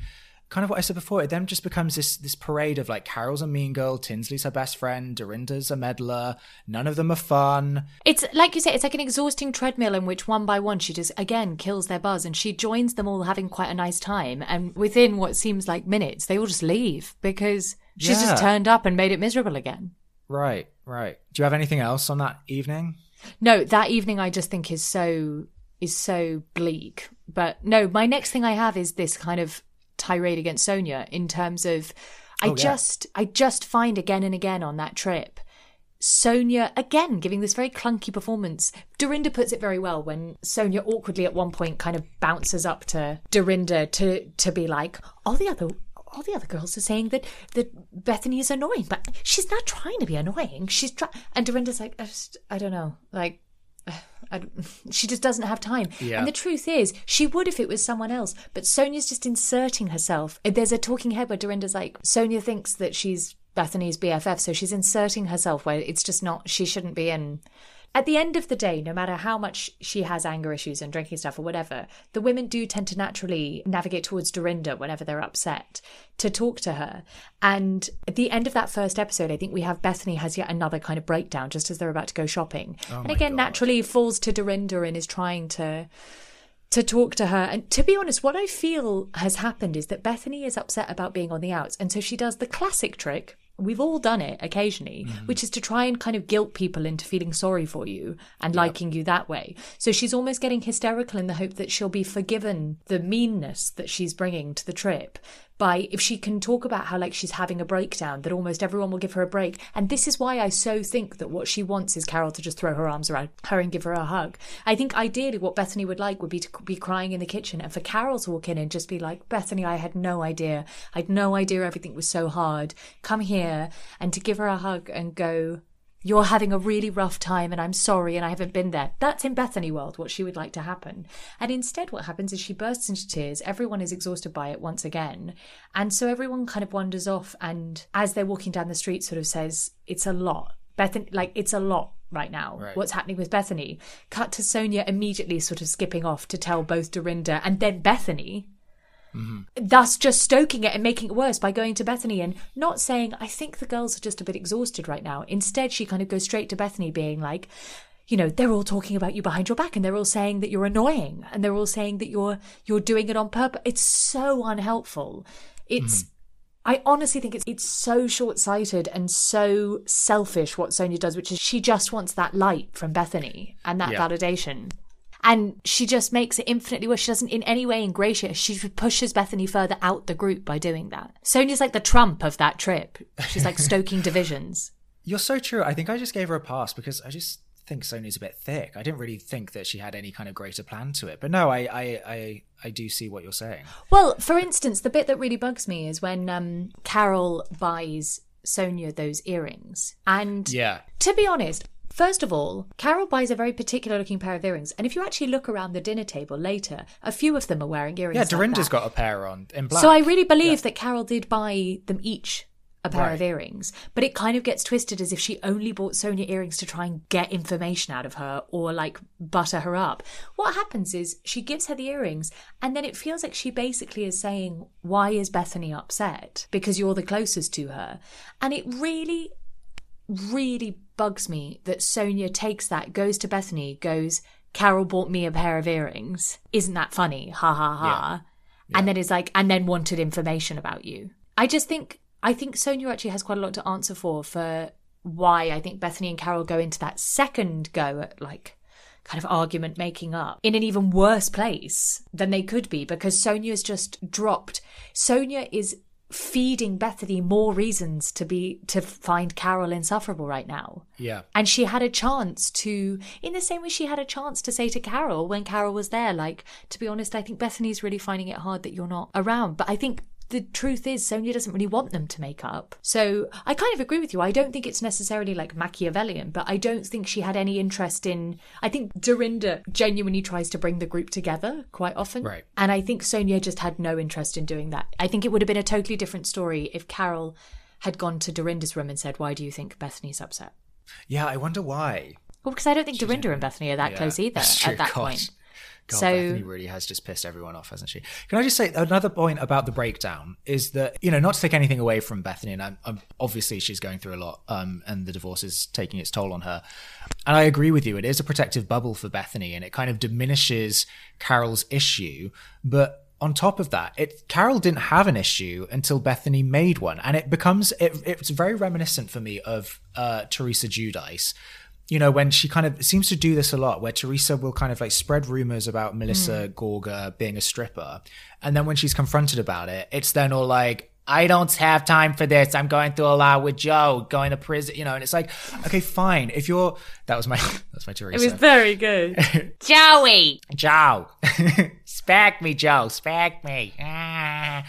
kind of what I said before. It then just becomes this this parade of like Carole's a mean girl, Tinsley's her best friend, Dorinda's a meddler. None of them are fun. It's like you say, it's like an exhausting treadmill in which one by one she just again kills their buzz and she joins them all having quite a nice time. And within what seems like minutes, they all just leave because she's Yeah. just turned up and made it miserable again. Right, right. Do you have anything else on that evening? No, that evening I just think is so is so bleak. But no, my next thing I have is this kind of tirade against Sonja in terms of I Oh, yeah. just I just find again and again on that trip Sonja again giving this very clunky performance. Dorinda puts it very well when Sonja awkwardly at one point kind of bounces up to Dorinda to to be like, all the other all the other girls are saying that that Bethenny is annoying, but she's not trying to be annoying. She's try and Dorinda's like, I, just, I don't know, like. I, she just doesn't have time. Yeah. And the truth is, she would if it was someone else. But Sonja's just inserting herself. Uh, there's a talking head where Dorinda's like, Sonia thinks that she's Bethenny's BFF, so she's inserting herself where it's just not, she shouldn't be in. At the end of the day, no matter how much she has anger issues and drinking stuff or whatever, the women do tend to naturally navigate towards Dorinda whenever they're upset to talk to her. And at the end of that first episode, I think we have Bethenny has yet another kind of breakdown just as they're about to go shopping. Oh and again, naturally falls to Dorinda and is trying to to talk to her. And to be honest, what I feel has happened is that Bethenny is upset about being on the outs. And so she does the classic trick. We've all done it occasionally, mm-hmm. which is to try and kind of guilt people into feeling sorry for you and liking you that way. So she's almost getting hysterical in the hope that she'll be forgiven the meanness that she's bringing to the trip by if she can talk about how like she's having a breakdown that almost everyone will give her a break. And this is why i so think that what she wants is carole to just throw her arms around her and give her a hug. I think ideally what bethenny would like would be to be crying in the kitchen and for carole to walk in and just be like bethenny i had no idea. I had no idea everything was so hard. Come here and to give her a hug and go you're having a really rough time and I'm sorry and I haven't been there. That's in Bethenny world what she would like to happen. And instead what happens is she bursts into tears. Everyone is exhausted by it once again. And so everyone kind of wanders off and as they're walking down the street sort of says, it's a lot. Bethenny, like it's a lot right now. Right. What's happening with Bethenny? Cut to Sonja immediately sort of skipping off to tell both Dorinda and then Bethenny Mm-hmm. thus just stoking it and making it worse by going to Bethenny and not saying, I think the girls are just a bit exhausted right now. Instead, she kind of goes straight to Bethenny, being like, you know, they're all talking about you behind your back and they're all saying that you're annoying and they're all saying that you're you're doing it on purpose. It's so unhelpful. It's mm-hmm. I honestly think it's it's so short sighted and so selfish what Sonja does, which is she just wants that light from Bethenny and that Yeah. validation. And she just makes it infinitely worse. She doesn't in any way ingratiate. Her. She pushes Bethenny further out the group by doing that. Sonja's like the Trump of that trip. She's like stoking divisions. You're so true. I think I just gave her a pass because I just think Sony's a bit thick. I didn't really think that she had any kind of greater plan to it. But no, I I I, I do see what you're saying. Well, for instance, the bit that really bugs me is when um, Carole buys Sonia those earrings. And Yeah. to be honest, first of all, Carole buys a very particular looking pair of earrings. And if you actually look around the dinner table later, a few of them are wearing earrings. Yeah, like Dorinda's that. got a pair on in black. So I really believe that Carole did buy them each a pair of earrings, but it kind of gets twisted as if she only bought Sonja earrings to try and get information out of her or like butter her up. What happens is she gives her the earrings, and then it feels like she basically is saying, Why is Bethenny upset? Because you're the closest to her. And it really, really bugs me that Sonja takes that, goes to Bethenny, goes, Carole bought me a pair of earrings. Isn't that funny? Ha ha ha. And then is like, and then wanted information about you. I just think, I think Sonja actually has quite a lot to answer for, for why I think Bethenny and Carole go into that second go at like, kind of argument making up in an even worse place than they could be because Sonja's just dropped. Sonja is feeding Bethenny more reasons to be to find Carole insufferable right now. Yeah. And she had a chance to, in the same way she had a chance to say to Carole when Carole was there, like, to be honest, I think Bethenny's really finding it hard that you're not around. But I think the truth is, Sonja doesn't really want them to make up. So I kind of agree with you. I don't think it's necessarily like Machiavellian, but I don't think she had any interest in. I think Dorinda genuinely tries to bring the group together quite often. Right. And I think Sonja just had no interest in doing that. I think it would have been a totally different story if Carole had gone to Dorinda's room and said, Why do you think Bethenny's upset? Yeah, I wonder why. Well, because I don't think Dorinda and Bethenny are that Yeah, close either at that God. point. God, so Bethenny really has just pissed everyone off, hasn't she? Can I just say another point about the breakdown is that you know not to take anything away from Bethenny, and I'm, I'm, obviously she's going through a lot, um, and the divorce is taking its toll on her. And I agree with you; it is a protective bubble for Bethenny, and it kind of diminishes Carole's issue. But on top of that, it Carole didn't have an issue until Bethenny made one, and it becomes it, it's very reminiscent for me of uh, Teresa Giudice you know, when she kind of seems to do this a lot, where Teresa will kind of like spread rumors about Melissa mm. Gorga being a stripper. And then when she's confronted about it, it's then all like, I don't have time for this. I'm going through a lot with Joe, going to prison, you know, and it's like, okay, fine. If you're, that was my, that's my Teresa. It was very good. Joey! Joe. Spag me, Joe. Spag me. Ah.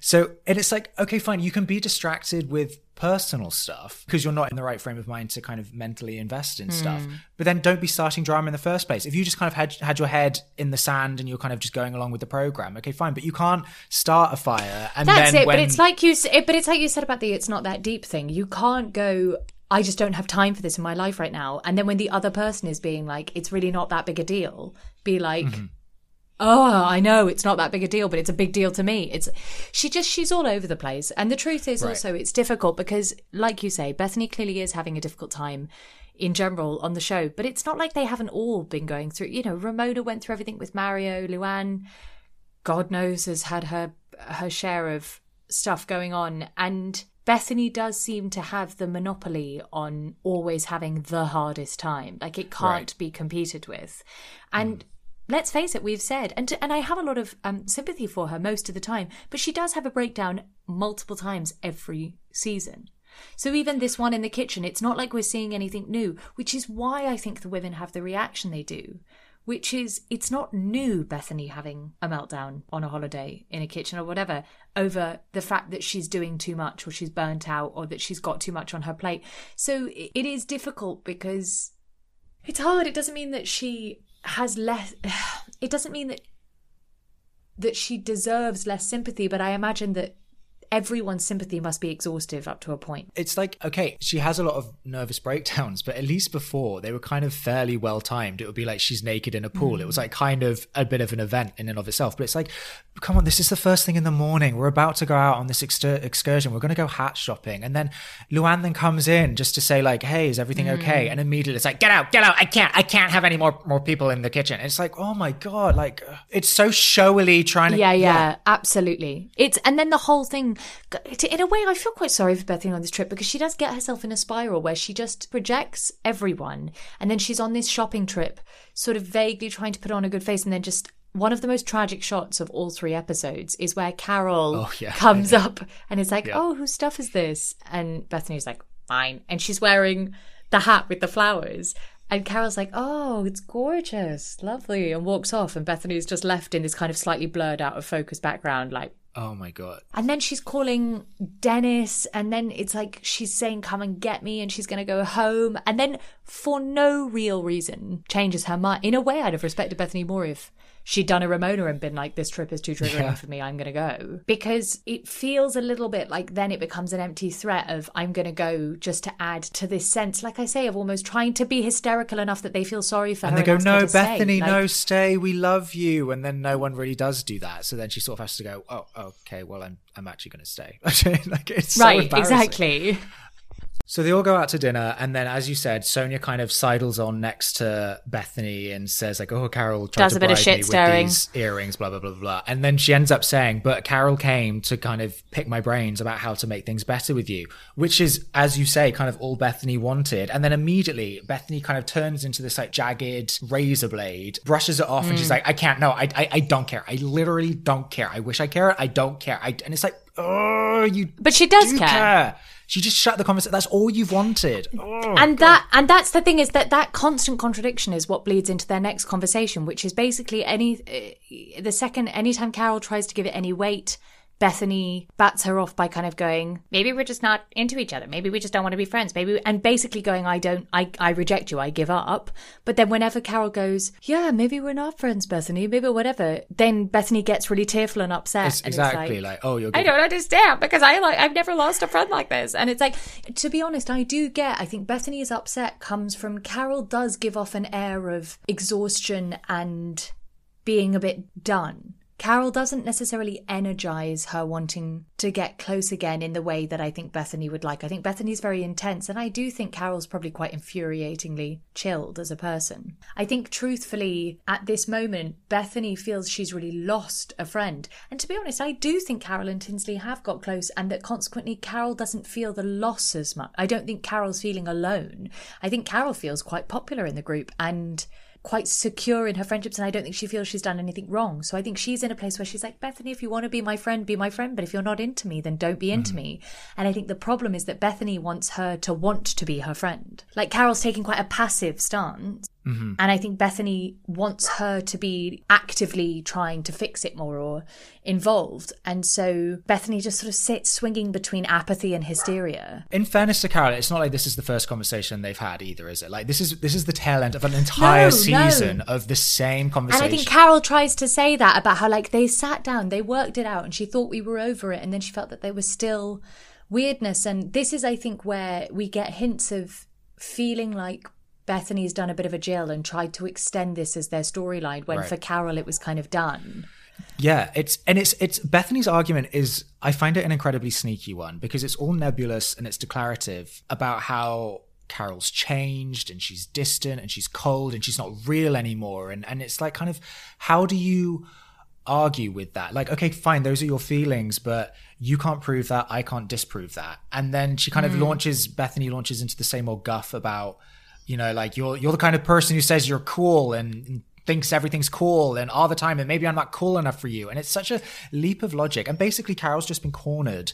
So, and it's like, okay, fine. You can be distracted with personal stuff because you're not in the right frame of mind to kind of mentally invest in mm. stuff. Hmm. But then don't be starting drama in the first place. If you just kind of had had your head in the sand and you're kind of just going along with the program, okay, fine. But you can't start a fire and that's it. When... But it's like you. But it's like you said about the "it's not that deep" thing. You can't go. I just don't have time for this in my life right now. And then when the other person is being like, it's really not that big a deal, be like, mm-hmm oh i know it's not that big a deal but it's a big deal to me it's she just she's all over the place and the truth is right. also it's difficult because like you say bethenny clearly is having a difficult time in general on the show but it's not like they haven't all been going through you know ramona went through everything with mario luann god knows has had her her share of stuff going on and Bethenny does seem to have the monopoly on always having the hardest time. Like it can't right. be competed with. And mm let's face it, we've said, and and I have a lot of um, sympathy for her most of the time, but she does have a breakdown multiple times every season. So even this one in the kitchen, it's not like we're seeing anything new, which is why I think the women have the reaction they do. Which is, it's not new, Bethenny having a meltdown on a holiday in a kitchen or whatever over the fact that she's doing too much or she's burnt out or that she's got too much on her plate. So it is difficult because it's hard. It doesn't mean that she has less it doesn't mean that that she deserves less sympathy but i imagine that everyone's sympathy must be exhaustive up to a point. It's like, okay, she has a lot of nervous breakdowns, but at least before they were kind of fairly well timed. It would be like she's naked in a pool. Mm. It was like kind of a bit of an event in and of itself. But it's like, come on, this is the first thing in the morning. We're about to go out on this excursion. We're going to go hat shopping. And then Luann then comes in just to say, like, hey, is everything mm. okay? And immediately it's like, get out, get out. I can't, I can't have any more, more people in the kitchen. And it's like, oh my God, like, it's so showily trying to. Yeah, yeah, yeah, absolutely. It's, and then the whole thing in a way, I feel quite sorry for Bethenny on this trip because she does get herself in a spiral where she just rejects everyone. And then she's on this shopping trip, sort of vaguely trying to put on a good face. And then just one of the most tragic shots of all three episodes is where Carole oh, yeah. comes up and is like, yeah. Oh, whose stuff is this? And Bethenny's like, Mine. And she's wearing the hat with the flowers. And Carole's like, oh, it's gorgeous, lovely, and walks off. And Bethenny's just left in this kind of slightly blurred out of focus background, like, Oh my god. And then she's calling Dennis and then it's like she's saying come and get me and she's going to go home and then for no real reason changes her mind. In a way I'd have respected Bethenny more if she'd done a Ramona and been like, this trip is too triggering yeah. for me, I'm going to go. Because it feels a little bit like then it becomes an empty threat of, I'm going to go just to add to this sense, like I say, of almost trying to be hysterical enough that they feel sorry for and her. And they go, no, Bethenny, like, no, stay, we love you. And then no one really does do that. So then she sort of has to go, oh, okay, well, I'm, I'm actually going to stay. like, it's right, exactly. So they all go out to dinner, and then, as you said, Sonja kind of sidles on next to Bethenny and says, "Like, oh, Carole tried Does to a bit of shit stirring. these earrings, blah blah blah blah." And then she ends up saying, "But Carole came to kind of pick my brains about how to make things better with you," which is, as you say, kind of all Bethenny wanted. And then immediately, Bethenny kind of turns into this like jagged razor blade, brushes it off, mm. and she's mm. like, "I can't. No, I, I, I don't care. I literally don't care. I wish I cared. I don't care. I." And it's like, oh, you. But she does do care. care. She just shut the conversation. That's all you've wanted. Oh, and God. that and that's the thing is that that constant contradiction is what bleeds into their next conversation, which is basically any uh, the second anytime Carole tries to give it any weight Bethenny bats her off by kind of going, maybe we're just not into each other. Maybe we just don't want to be friends. Maybe, and basically going, I don't, I, I reject you. I give up. But then whenever Carole goes, yeah, maybe we're not friends, Bethenny, maybe whatever, then Bethenny gets really tearful and upset. It's and exactly like, like, oh, you're. I don't understand because I like, I've never lost a friend like this. And it's like, to be honest, I do get, I think Bethenny's upset comes from Carole does give off an air of exhaustion and being a bit done. Carole doesn't necessarily energize her wanting to get close again in the way that I think Bethenny would like. I think Bethenny's very intense, and I do think Carole's probably quite infuriatingly chilled as a person. I think, truthfully, at this moment, Bethenny feels she's really lost a friend. And to be honest, I do think Carole and Tinsley have got close, and that consequently, Carole doesn't feel the loss as much. I don't think Carole's feeling alone. I think Carole feels quite popular in the group, and quite secure in her friendships and I don't think she feels she's done anything wrong. So I think she's in a place where she's like, Bethenny, if you want to be my friend, be my friend. But if you're not into me, then don't be into mm. me. And I think the problem is that Bethenny wants her to want to be her friend. Like Carole's taking quite a passive stance. Mm-hmm. And I think Bethenny wants her to be actively trying to fix it more or involved. And so Bethenny just sort of sits swinging between apathy and hysteria. In fairness to Carole, it's not like this is the first conversation they've had either, is it? Like this is this is the tail end of an entire no, season no. of the same conversation. And I think Carole tries to say that about how like they sat down, they worked it out, and she thought we were over it, and then she felt that there was still weirdness. And this is, I think, where we get hints of feeling like Bethenny's done a bit of a Jill and tried to extend this as their storyline when right. for Carole it was kind of done. Yeah, it's and it's it's Bethenny's argument is I find it an incredibly sneaky one because it's all nebulous and it's declarative about how Carole's changed and she's distant and she's cold and she's not real anymore and and it's like kind of how do you argue with that like okay fine those are your feelings but you can't prove that I can't disprove that and then she kind mm. of launches Bethenny launches into the same old guff about you know like you're you're the kind of person who says you're cool and, and thinks everything's cool and all the time and maybe I'm not cool enough for you. And it's such a leap of logic. And basically Carole's just been cornered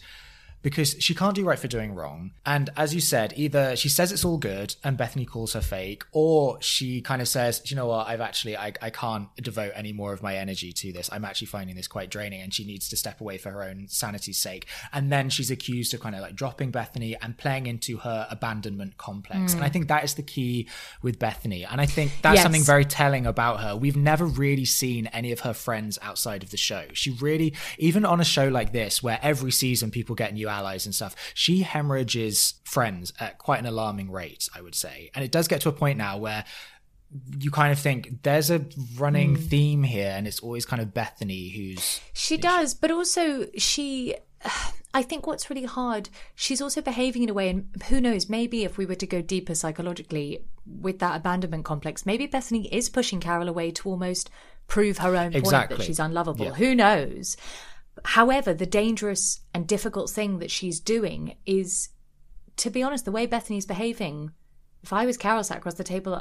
because she can't do right for doing wrong. And as you said, either she says it's all good and Bethenny calls her fake, or she kind of says, you know what, I've actually, I, I can't devote any more of my energy to this. I'm actually finding this quite draining and she needs to step away for her own sanity's sake. And then she's accused of kind of like dropping Bethenny and playing into her abandonment complex. Mm. And I think that is the key with Bethenny. And I think that's yes. something very telling about her. We've never really seen any of her friends outside of the show. She really, even on a show like this, where every season people get new allies and stuff, she hemorrhages friends at quite an alarming rate, I would say. And it does get to a point now where you kind of think there's a running mm. theme here and it's always kind of Bethenny who's She does, but also she I think what's really hard, she's also behaving in a way, and who knows, maybe if we were to go deeper psychologically with that abandonment complex, maybe Bethenny is pushing Carole away to almost prove her own exactly. point that she's unlovable. Yeah. Who knows? However, the dangerous and difficult thing that she's doing is, to be honest, the way Bethenny's behaving. If I was Carole sat across the table,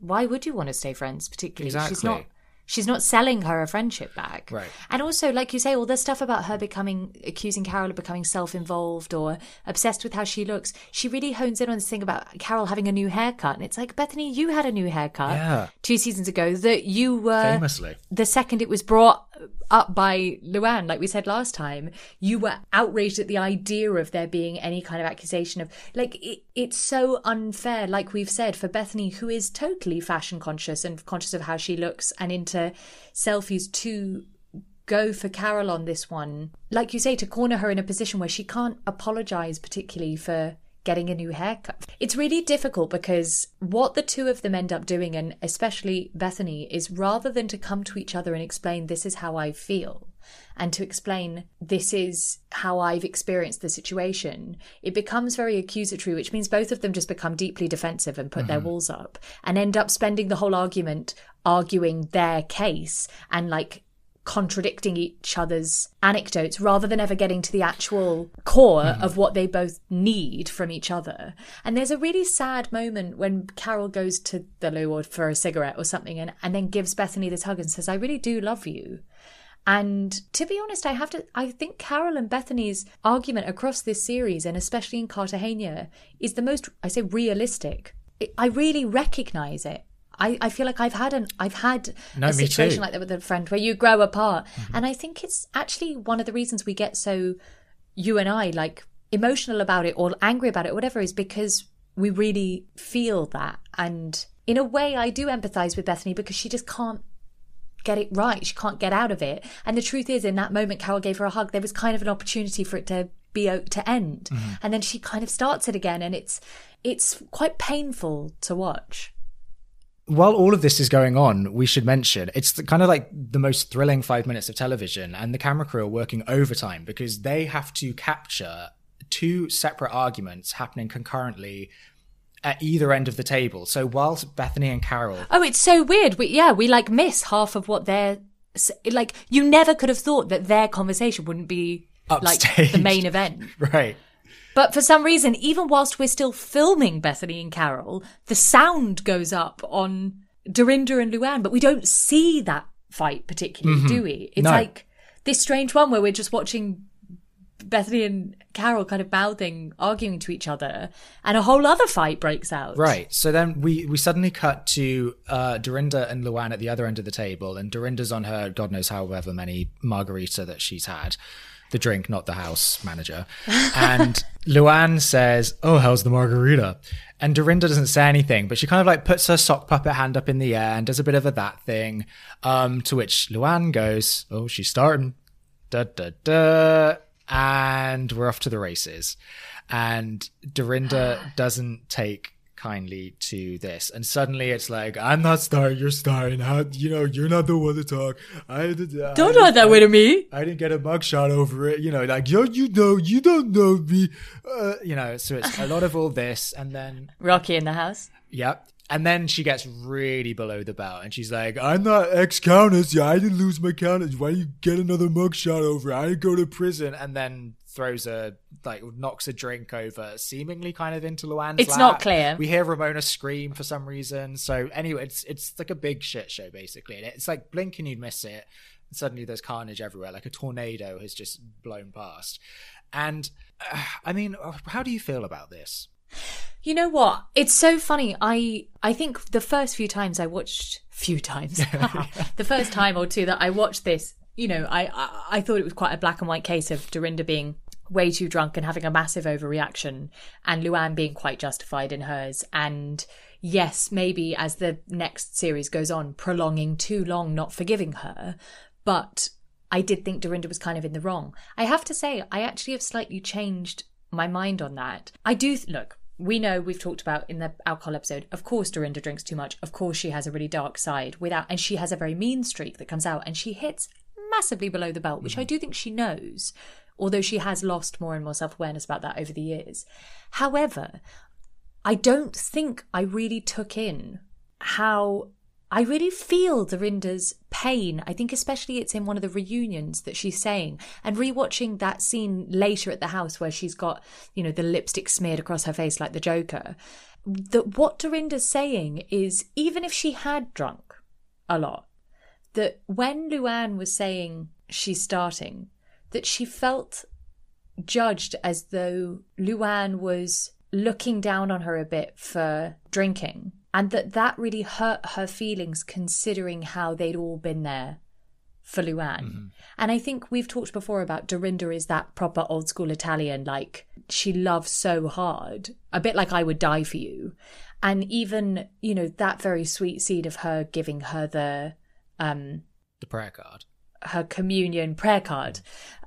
why would you want to stay friends? Particularly, exactly. she's not she's not selling her a friendship back. Right. And also, like you say, all this stuff about her becoming accusing Carole of becoming self-involved or obsessed with how she looks. She really hones in on this thing about Carole having a new haircut, and it's like Bethenny, you had a new haircut yeah. two seasons ago that you were famously the second it was brought up by Luann, like we said last time, you were outraged at the idea of there being any kind of accusation of like it, it's so unfair, like we've said, for Bethenny, who is totally fashion conscious and conscious of how she looks and into selfies to go for Carole on this one. Like you say, to corner her in a position where she can't apologize particularly for getting a new haircut. It's really difficult because what the two of them end up doing, and especially Bethenny, is rather than to come to each other and explain, this is how I feel, and to explain, this is how I've experienced the situation, it becomes very accusatory, which means both of them just become deeply defensive and put mm-hmm. their walls up and end up spending the whole argument arguing their case and like contradicting each other's anecdotes rather than ever getting to the actual core mm. of what they both need from each other. And there's a really sad moment when Carole goes to the or for a cigarette or something and, and then gives Bethenny this hug and says, I really do love you. And to be honest, I have to, I think Carole and Bethenny's argument across this series, and especially in Cartagena, is the most, I say, realistic. I really recognize it. I, I feel like I've had an I've had no, a situation like that with a friend where you grow apart, mm-hmm. and I think it's actually one of the reasons we get so you and I like emotional about it or angry about it, or whatever, is because we really feel that. And in a way, I do empathize with Bethenny because she just can't get it right. She can't get out of it. And the truth is, in that moment, Carole gave her a hug. There was kind of an opportunity for it to be to end, mm-hmm. and then she kind of starts it again, and it's it's quite painful to watch. While all of this is going on, we should mention it's the, kind of like the most thrilling five minutes of television, and the camera crew are working overtime because they have to capture two separate arguments happening concurrently at either end of the table. So whilst Bethenny and Carole, Oh, it's so weird. We yeah, we like miss half of what they're like. You never could have thought that their conversation wouldn't be like the main event. right? But for some reason, even whilst we're still filming Bethenny and Carole, the sound goes up on Dorinda and Luann, but we don't see that fight particularly, do we? It's No. like this strange one where we're just watching Bethenny and Carole kind of mouthing, arguing to each other, and a whole other fight breaks out. Right. So then we we suddenly cut to uh, Dorinda and Luann at the other end of the table, and Dorinda's on her God knows however many margarita that she's had. The drink, not the house manager. And Luann says, Oh, how's the margarita? And Dorinda doesn't say anything, but she kind of like puts her sock puppet hand up in the air and does a bit of a that thing. Um, to which Luann goes, Oh, she's starting. Da da da. And we're off to the races. And Dorinda doesn't take kindly to this. And suddenly it's like, I'm not starting, you're starting. How, you know, you're not the one to talk. I, did- I Don't talk that way to me. I didn't get a mugshot over it. You know, like, yo, you know, you don't know me. Uh, you know, so it's a lot of all this. And then Rocky in the house. Yep. And then she gets really below the belt and she's like, I'm not ex countess. Yeah, I didn't lose my countess. Why you get another mugshot over? I didn't go to prison. And then throws a, like, knocks a drink over, seemingly kind of into Luann's It's lap. not clear. We hear Ramona scream for some reason. So anyway, it's, it's like a big shit show, basically. And it's like blink and you'd miss it. And suddenly there's carnage everywhere. Like a tornado has just blown past. And, uh, I mean, how do you feel about this? You know what? It's so funny. I I think the first few times I watched few times. the first time or two that I watched this, you know, I, I I thought it was quite a black and white case of Dorinda being way too drunk and having a massive overreaction and Luann being quite justified in hers and yes, maybe as the next series goes on prolonging too long not forgiving her, but I did think Dorinda was kind of in the wrong. I have to say I actually have slightly changed my mind on that. I do th- look. We know we've talked about in the alcohol episode. Of course, Dorinda drinks too much. Of course, she has a really dark side. Without, and she has a very mean streak that comes out, and she hits massively below the belt, which mm-hmm. I do think she knows. Although she has lost more and more self awareness about that over the years. However, I don't think I really took in how I really feel Dorinda's pain. I think especially it's in one of the reunions that she's saying. And rewatching that scene later at the house where she's got, you know, the lipstick smeared across her face like the Joker. That what Dorinda's saying is even if she had drunk a lot, that when Luann was saying she's starting, that she felt judged as though Luann was looking down on her a bit for drinking and that that really hurt her feelings considering how they'd all been there for Luann. And I think we've talked before about Dorinda is that proper old school Italian, like she loves so hard, a bit like I would die for you. And even, you know, that very sweet seed of her giving her the um The prayer card. Her communion prayer card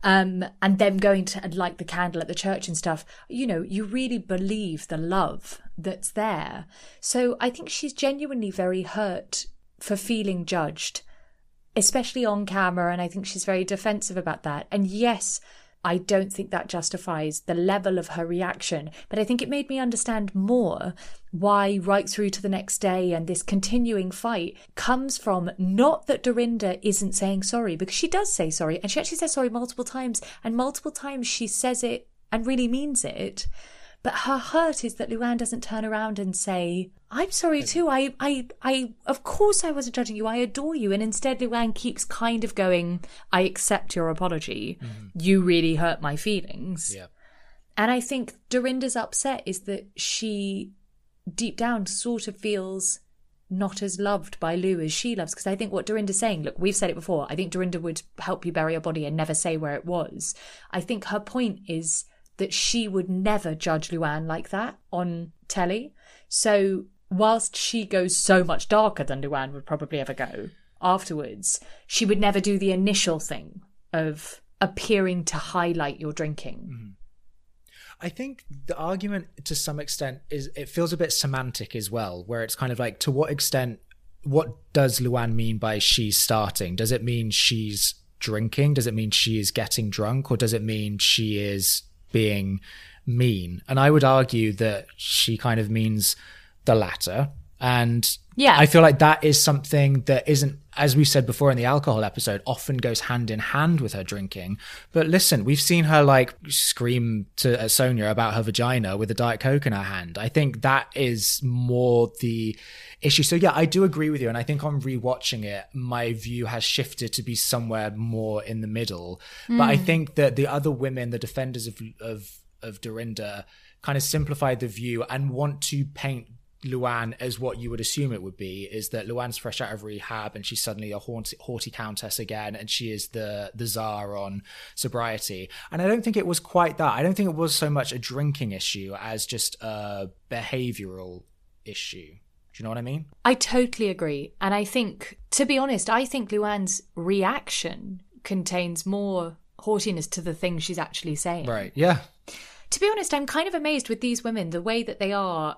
um and them going to light the candle at the church and stuff you know you really believe the love that's there. So i think she's genuinely very hurt for feeling judged especially on camera and i think she's very defensive about that. And yes I don't think that justifies the level of her reaction, but I think it made me understand more why, right through to the next day and this continuing fight, comes from not that Dorinda isn't saying sorry, because she does say sorry, and she actually says sorry multiple times, and multiple times she says it and really means it. But her hurt is that Luann doesn't turn around and say, I'm sorry too. I, I, I, of course I wasn't judging you. I adore you. And instead, Luann keeps kind of going, I accept your apology. Mm-hmm. You really hurt my feelings. Yeah. And I think Dorinda's upset is that she, deep down, sort of feels not as loved by Lou as she loves. Because I think what Dorinda's saying, look, we've said it before. I think Dorinda would help you bury your body and never say where it was. I think her point is that she would never judge Luann like that on telly. So whilst she goes so much darker than Luann would probably ever go afterwards, she would never do the initial thing of appearing to highlight your drinking. Mm-hmm. I think the argument to some extent is it feels a bit semantic as well, where it's kind of like to what extent what does Luann mean by she's starting? Does it mean she's drinking? Does it mean she is getting drunk? Or does it mean she is being mean? And I would argue that she kind of means the latter. And Yeah. I feel like that is something that isn't, as we said before in the alcohol episode, often goes hand in hand with her drinking. But listen, we've seen her like scream to uh, Sonja about her vagina with a Diet Coke in her hand. I think that is more the issue. So yeah, I do agree with you. And I think on rewatching it, my view has shifted to be somewhere more in the middle. But I think that the other women, the defenders of, of, of Dorinda, kind of simplified the view and want to paint Luann as what you would assume it would be is that Luann's fresh out of rehab and she's suddenly a haughty, haughty countess again and she is the the czar on sobriety. And I don't think it was quite that. I don't think it was so much a drinking issue as just a behavioral issue. Do you know what I mean? I totally agree. And I think, to be honest, I think Luann's reaction contains more haughtiness to the things she's actually saying. right yeah. To be honest, I'm kind of amazed with these women, the way that they are,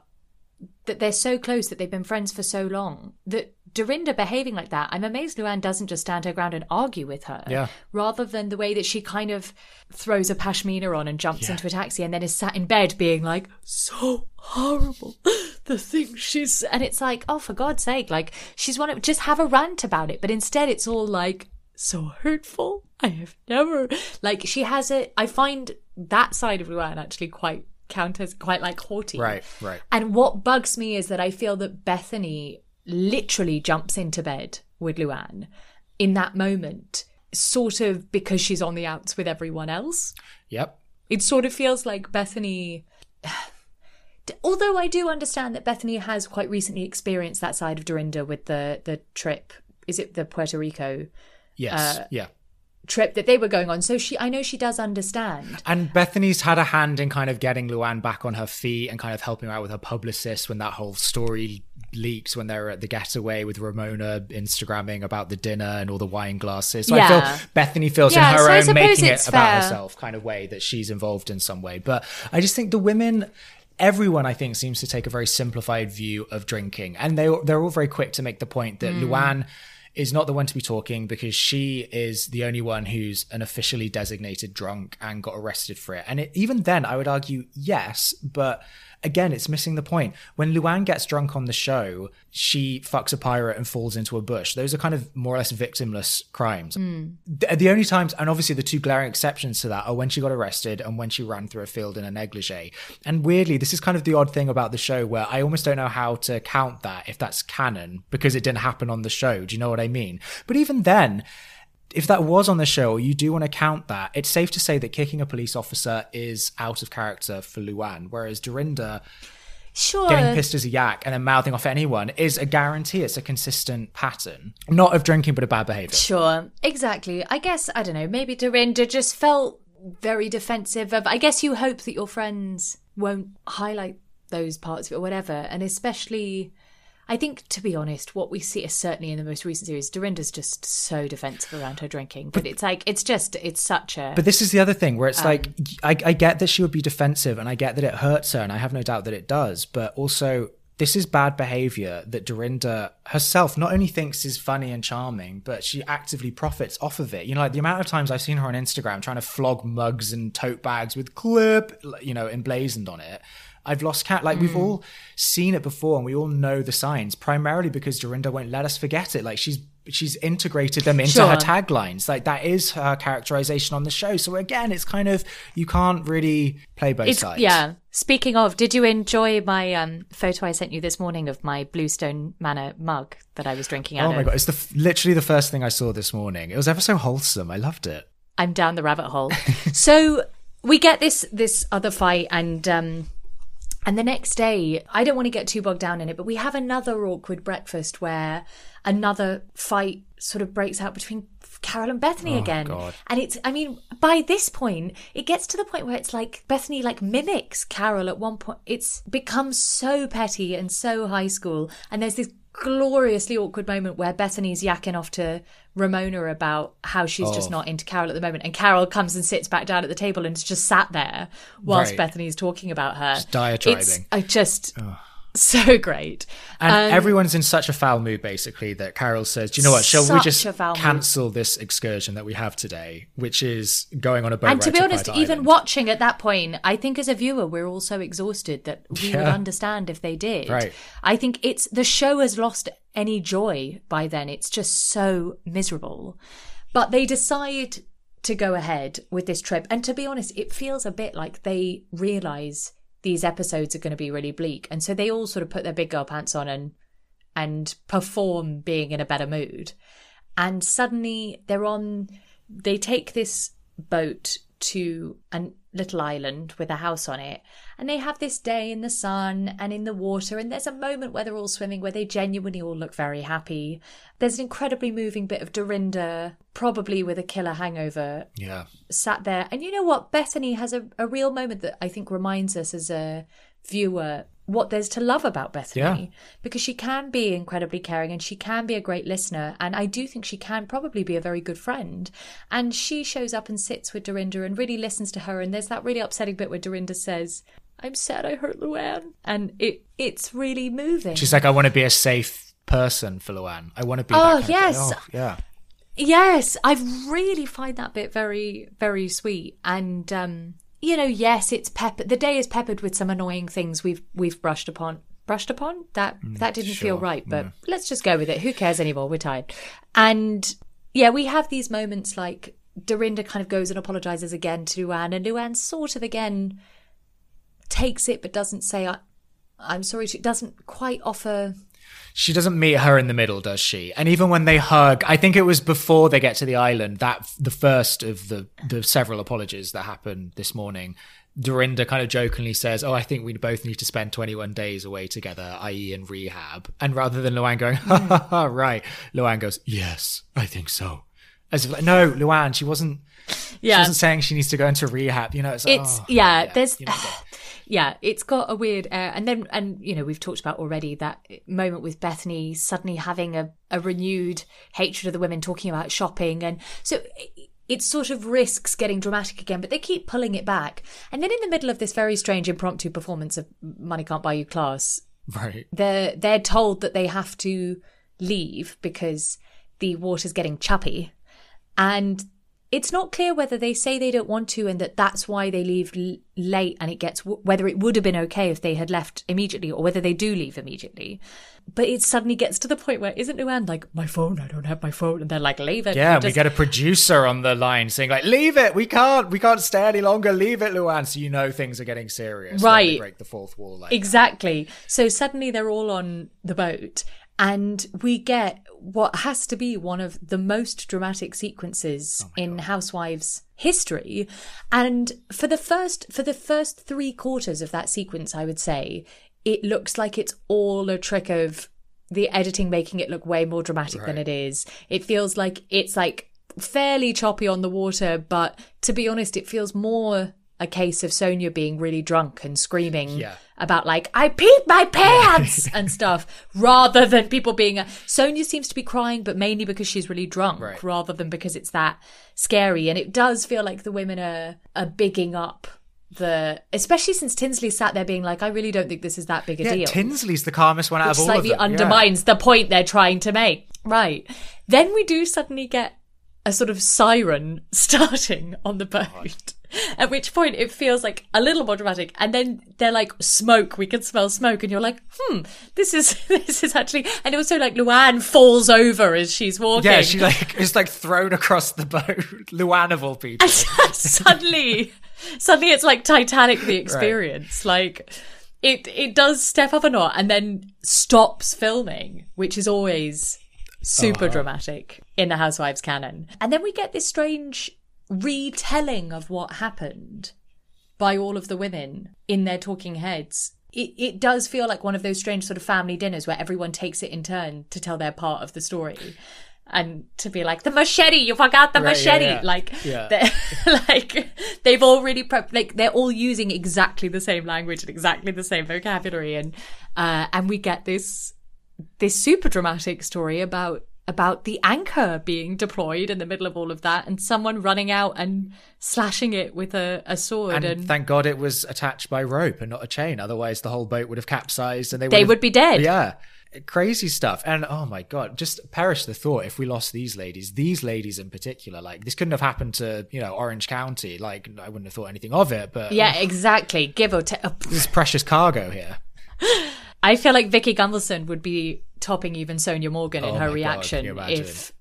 that they're so close, that they've been friends for so long, that Dorinda behaving like that, I'm amazed Luann doesn't just stand her ground and argue with her. Yeah. Rather than the way that she kind of throws a pashmina on and jumps into a taxi and then is sat in bed being like, so horrible. The thing she's, and it's like, oh, for God's sake, like, she's want to just have a rant about it. But instead, it's all like, so hurtful. I have never, like, she has a, I find that side of Luann actually quite counters, quite like haughty. right right And what bugs me is that I feel that Bethenny literally jumps into bed with Luann in that moment, sort of because she's on the outs with everyone else. yep It sort of feels like Bethenny. Although I do understand that Bethenny has quite recently experienced that side of Dorinda with the the trip. Is it the Puerto Rico yes Uh, yeah trip that they were going on? So she, I know she does understand. And Bethenny's had a hand in kind of getting Luann back on her feet and kind of helping her out with her publicist when that whole story leaks when they were at the getaway with Ramona Instagramming about the dinner and all the wine glasses. So I feel Bethenny feels Yeah, in her so own making it it's about herself kind of way that she's involved in some way. But I just think the women everyone I think seems to take a very simplified view of drinking and they they're all very quick to make the point that Hmm. Luann is not the one to be talking because she is the only one who's an officially designated drunk and got arrested for it. And it, even then, I would argue yes, but again, it's missing the point. When Luann gets drunk on the show, she fucks a pirate and falls into a bush. Those are kind of more or less victimless crimes. Hmm. The, the only times, and obviously the two glaring exceptions to that are when she got arrested and when she ran through a field in a negligee. And weirdly, this is kind of the odd thing about the show where I almost don't know how to count that if that's canon because it didn't happen on the show. Do you know what I mean? But even then, if that was on the show, you do want to count that. It's safe to say that kicking a police officer is out of character for Luann, whereas Dorinda Sure. getting pissed as a yak and then mouthing off anyone is a guarantee. It's a consistent pattern, not of drinking, but of bad behavior. Sure, exactly. I guess I don't know. Maybe Dorinda just felt very defensive of. I guess you hope that your friends won't highlight those parts of it or whatever, and especially. I think, to be honest, what we see is certainly in the most recent series, Dorinda's just so defensive around her drinking. But it's like, it's just, it's such a. But this is the other thing where Um, it's like, I, I get that she would be defensive and I get that it hurts her and I have no doubt that it does. But also, this is bad behavior that Dorinda herself not only thinks is funny and charming, but she actively profits off of it. You know, like the amount of times I've seen her on Instagram trying to flog mugs and tote bags with clip, you know, emblazoned on it. I've lost count. Like Mm. we've all seen it before, and we all know the signs. Primarily because Dorinda won't let us forget it. Like she's she's integrated them into Sure. her taglines. Like that is her characterization on the show. So again, it's kind of you can't really play both It's, sides. yeah. Speaking of, did you enjoy my um, photo I sent you this morning of my Bluestone Manor mug that I was drinking out Oh my of? god, it's the literally the first thing I saw this morning. It was ever so wholesome. I loved it. I'm down the rabbit hole. so we get this this other fight and um and the next day, I don't want to get too bogged down in it, but we have another awkward breakfast where another fight sort of breaks out between Carole and Bethenny oh, again. God. And it's I mean, by this point, it gets to the point where it's like Bethenny like mimics Carole at one point. It's become so petty and so high school. And there's this gloriously awkward moment where Bethenny's yakking off to Ramona about how she's just Oh. not into Carole at the moment. And Carole comes and sits back down at the table and just sat there whilst Right. Bethenny's talking about her. Just diatribing. It's, I just, so great. And Um, everyone's in such a foul mood, basically, that Carole says, "Do you know what? Shall we just foul mood. cancel this excursion that we have today, which is going on a boat and to be honest, Pride even Island?" watching at that point, I think as a viewer, we're all so exhausted that we would understand if they did. Right. I think it's the show has lost any joy by then. It's just so miserable. But they decide to go ahead with this trip. And to be honest, it feels a bit like they realize these episodes are going to be really bleak. And so they all sort of put their big girl pants on and and perform being in a better mood. And suddenly they're on they take this boat to a little island with a house on it and they have this day in the sun and in the water and there's a moment where they're all swimming where they genuinely all look very happy there's an incredibly moving bit of dorinda probably with a killer hangover yeah, sat there. And you know what? Bethenny has a, a real moment that I think reminds us as a viewer what there's to love about Bethenny. Yeah. Because she can be incredibly caring and she can be a great listener. And I do think she can probably be a very good friend. And she shows up and sits with Dorinda and really listens to her. And there's that really upsetting bit where Dorinda says, I'm sad I hurt Luann. And it it's really moving. she's like, "I want to be a safe person for Luann. I want to be." Oh, yes. Oh, yeah. Yes, I really find that bit very, very sweet. And um, you know, yes, it's peppered. The day is peppered with some annoying things we've we've brushed upon. Brushed upon that mm, that didn't feel right, but let's just go with it. Who cares anymore? We're tired. And yeah, we have these moments like Dorinda kind of goes and apologizes again to Luann, and Luann sort of again takes it, but doesn't say I, I'm sorry. She doesn't quite offer. She doesn't meet her in the middle, does she? And even when they hug, I think it was before they get to the island that the first of the the several apologies that happened this morning. Dorinda kind of jokingly says, "Oh, I think we both need to spend 21 days away together, i.e., in rehab." And rather than Luann going, "Ha ha ha," right, Luann goes, "Yes, I think so." As if like, no, Luann, she wasn't. Yeah, She Yeah, wasn't saying she needs to go into rehab. You know, it's, like, it's oh, yeah, there's you know, yeah it's got a weird air and then and you know we've talked about already that moment with bethenny suddenly having a, a renewed hatred of the women talking about shopping and so it- it sort of risks getting dramatic again but they keep pulling it back and then in the middle of this very strange impromptu performance of money can't buy you class right. they're they're told that they have to leave because the water's getting choppy and it's not clear whether they say they don't want to and that that's why they leave l- late and it gets whether it would have been okay if they had left immediately or whether they do leave immediately but it suddenly gets to the point where isn't Luann like my phone I don't have my phone and they're like leave it Yeah, and we get a producer on the line saying like, "Leave it, we can't, we can't stay any longer. Leave it, Luann." So you know things are getting serious. Right. break the fourth wall. Like, Exactly. So suddenly they're all on the boat, and we get what has to be one of the most dramatic sequences oh in Housewives history. And for the first for the first three quarters of that sequence, I would say it looks like it's all a trick of the editing making it look way more dramatic than it is. It feels like it's like fairly choppy on the water, but to be honest, it feels more a case of Sonja being really drunk and screaming Yeah. About like I peed my pants and stuff, rather than people being. Uh, Sonja seems to be crying, but mainly because she's really drunk, Right. rather than because it's that scary. And it does feel like the women are are bigging up the, especially since Tinsley sat there being like, I really don't think this is that big a yeah, deal Tinsley's the calmest one out which of all of slightly them. Yeah. undermines the point they're trying to make. Right. Then we do suddenly get a sort of siren starting on the boat. At which point it feels like a little more dramatic, and then they're like smoke. We can smell smoke, and you're like, "Hmm, this is this is actually." And also, like Luann falls over as she's walking. Yeah, she like is like thrown across the boat. Luann of all people. suddenly, suddenly it's like Titanic the experience. Like it, it does step up a knot and then stops filming, which is always super dramatic in the Housewives canon. And then we get this strange retelling of what happened by all of the women in their talking heads. It, it does feel like one of those strange sort of family dinners where everyone takes it in turn to tell their part of the story. And to be like, the machete, you forgot the Right, machete. yeah. Like, Yeah. like, they've all really prepped, like, they're all using exactly the same language and exactly the same vocabulary. And, uh, and we get this, this super dramatic story about about the anchor being deployed in the middle of all of that and someone running out and slashing it with a, a sword. And, And, thank God it was attached by rope and not a chain. Otherwise, the whole boat would have capsized and they would, they have- would be dead. Yeah. Crazy stuff. And oh my God, just perish the thought if we lost these ladies, these ladies in particular. Like, this couldn't have happened to, you know, Orange County. Like, I wouldn't have thought anything of it, but Yeah, exactly. Give or take. this precious cargo here. I feel like Vicki Gunvalson would be topping even Sonja Morgan in Oh her my God, reaction if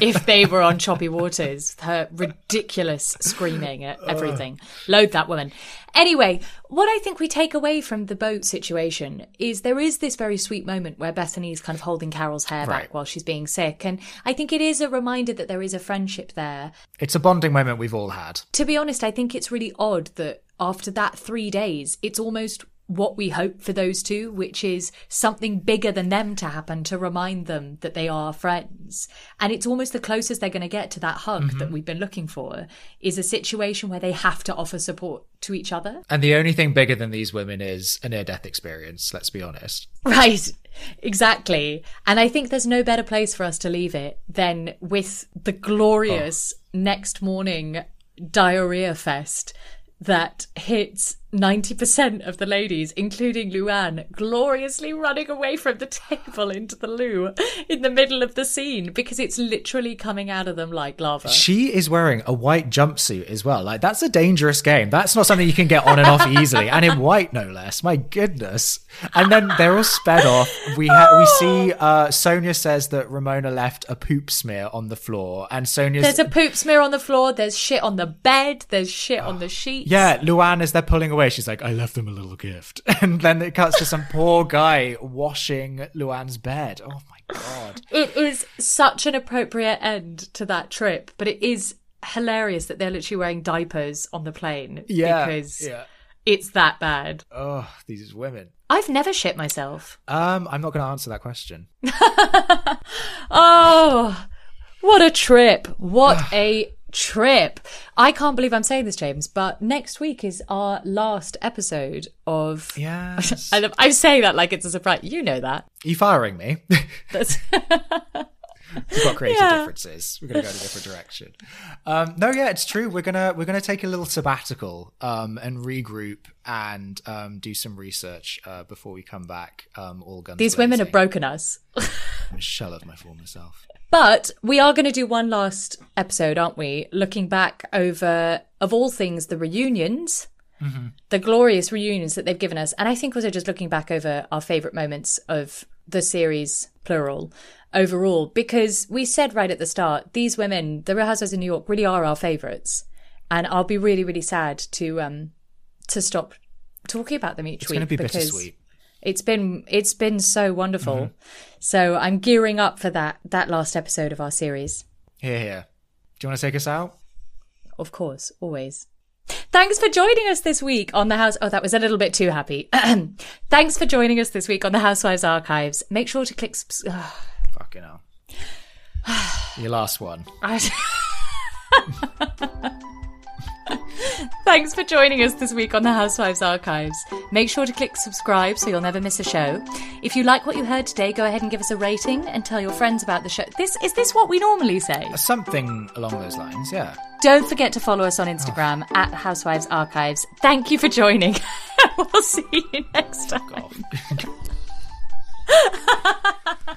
if they were on choppy waters. Her ridiculous screaming at everything. Load that woman. Anyway, what I think we take away from the boat situation is there is this very sweet moment where Bethenny is kind of holding Carole's hair Right. back while she's being sick. And I think it is a reminder that there is a friendship there It's a bonding moment we've all had. to be honest, I think it's really odd that after that three days, it's almost what we hope for those two, which is something bigger than them to happen to remind them that they are friends. And it's almost the closest they're going to get to that hug that mm-hmm. we've been looking for is a situation where they have to offer support to each other. And the only thing bigger than these women is a near death experience, let's be honest. Right. Exactly. And I think there's no better place for us to leave it than with the glorious oh. next morning diarrhea fest that hits 90% of the ladies, including Luann, gloriously running away from the table into the loo in the middle of the scene because it's literally coming out of them like lava. She is wearing a white jumpsuit as well. Like that's a dangerous game. That's not something you can get on and off easily, and in white no less. My goodness. And then they're all sped off. We ha- we see uh, Sonja says that Ramona left a poop smear on the floor, and Sonja's There's a poop smear on the floor, there's shit on the bed, there's shit on the sheets. yeah, Luann, as they're pulling away, she's like, I left them a little gift. And then it cuts to some poor guy washing Luann's bed. Oh my God. It is such an appropriate end to that trip, but it is hilarious that they're literally wearing diapers on the plane Yeah. because yeah. it's that bad. Oh, these are women. I've never shit myself. Um, I'm not going to answer that question. Oh, what a trip. What a trip. I can't believe I'm saying this, James, but next week is our last episode of. Yeah. I, I say that like it's a surprise. You know that. you firing me? That's We've got creative Yeah. differences. We're gonna go in a different direction. Um, no, yeah, it's true. We're gonna we're gonna take a little sabbatical um, and regroup and um, do some research uh, before we come back. Um, all guns. These women have broken us. I'm a shell of my former self. But we are going to do one last episode, aren't we? Looking back over, of all things, the reunions, the glorious reunions that they've given us. And I think also just looking back over our favourite moments of the series, plural, overall, because we said right at the start, these women, the Real Housewives of New York, really are our favourites. And I'll be really, really sad to um to stop talking about them each It's week It's gonna be because bittersweet. It's been it's been so wonderful. Mm-hmm. So I'm gearing up for that that last episode of our series. Here, here. Do you want to take us out? Of course, always. Thanks for joining us this week on the House. Oh, that was a little bit too happy. Thanks for joining us this week on the Housewives Archives. Make sure to click. Subs- Fucking hell. Your last one. Thanks for joining us this week on the Housewives Archives. Make sure to click subscribe so you'll never miss a show. If you like what you heard today, go ahead and give us a rating and tell your friends about the show. This is this what we normally say? Uh, something along those lines, yeah. Don't forget to follow us on Instagram oh. at Housewives Archives. Thank you for joining. we'll see you next time.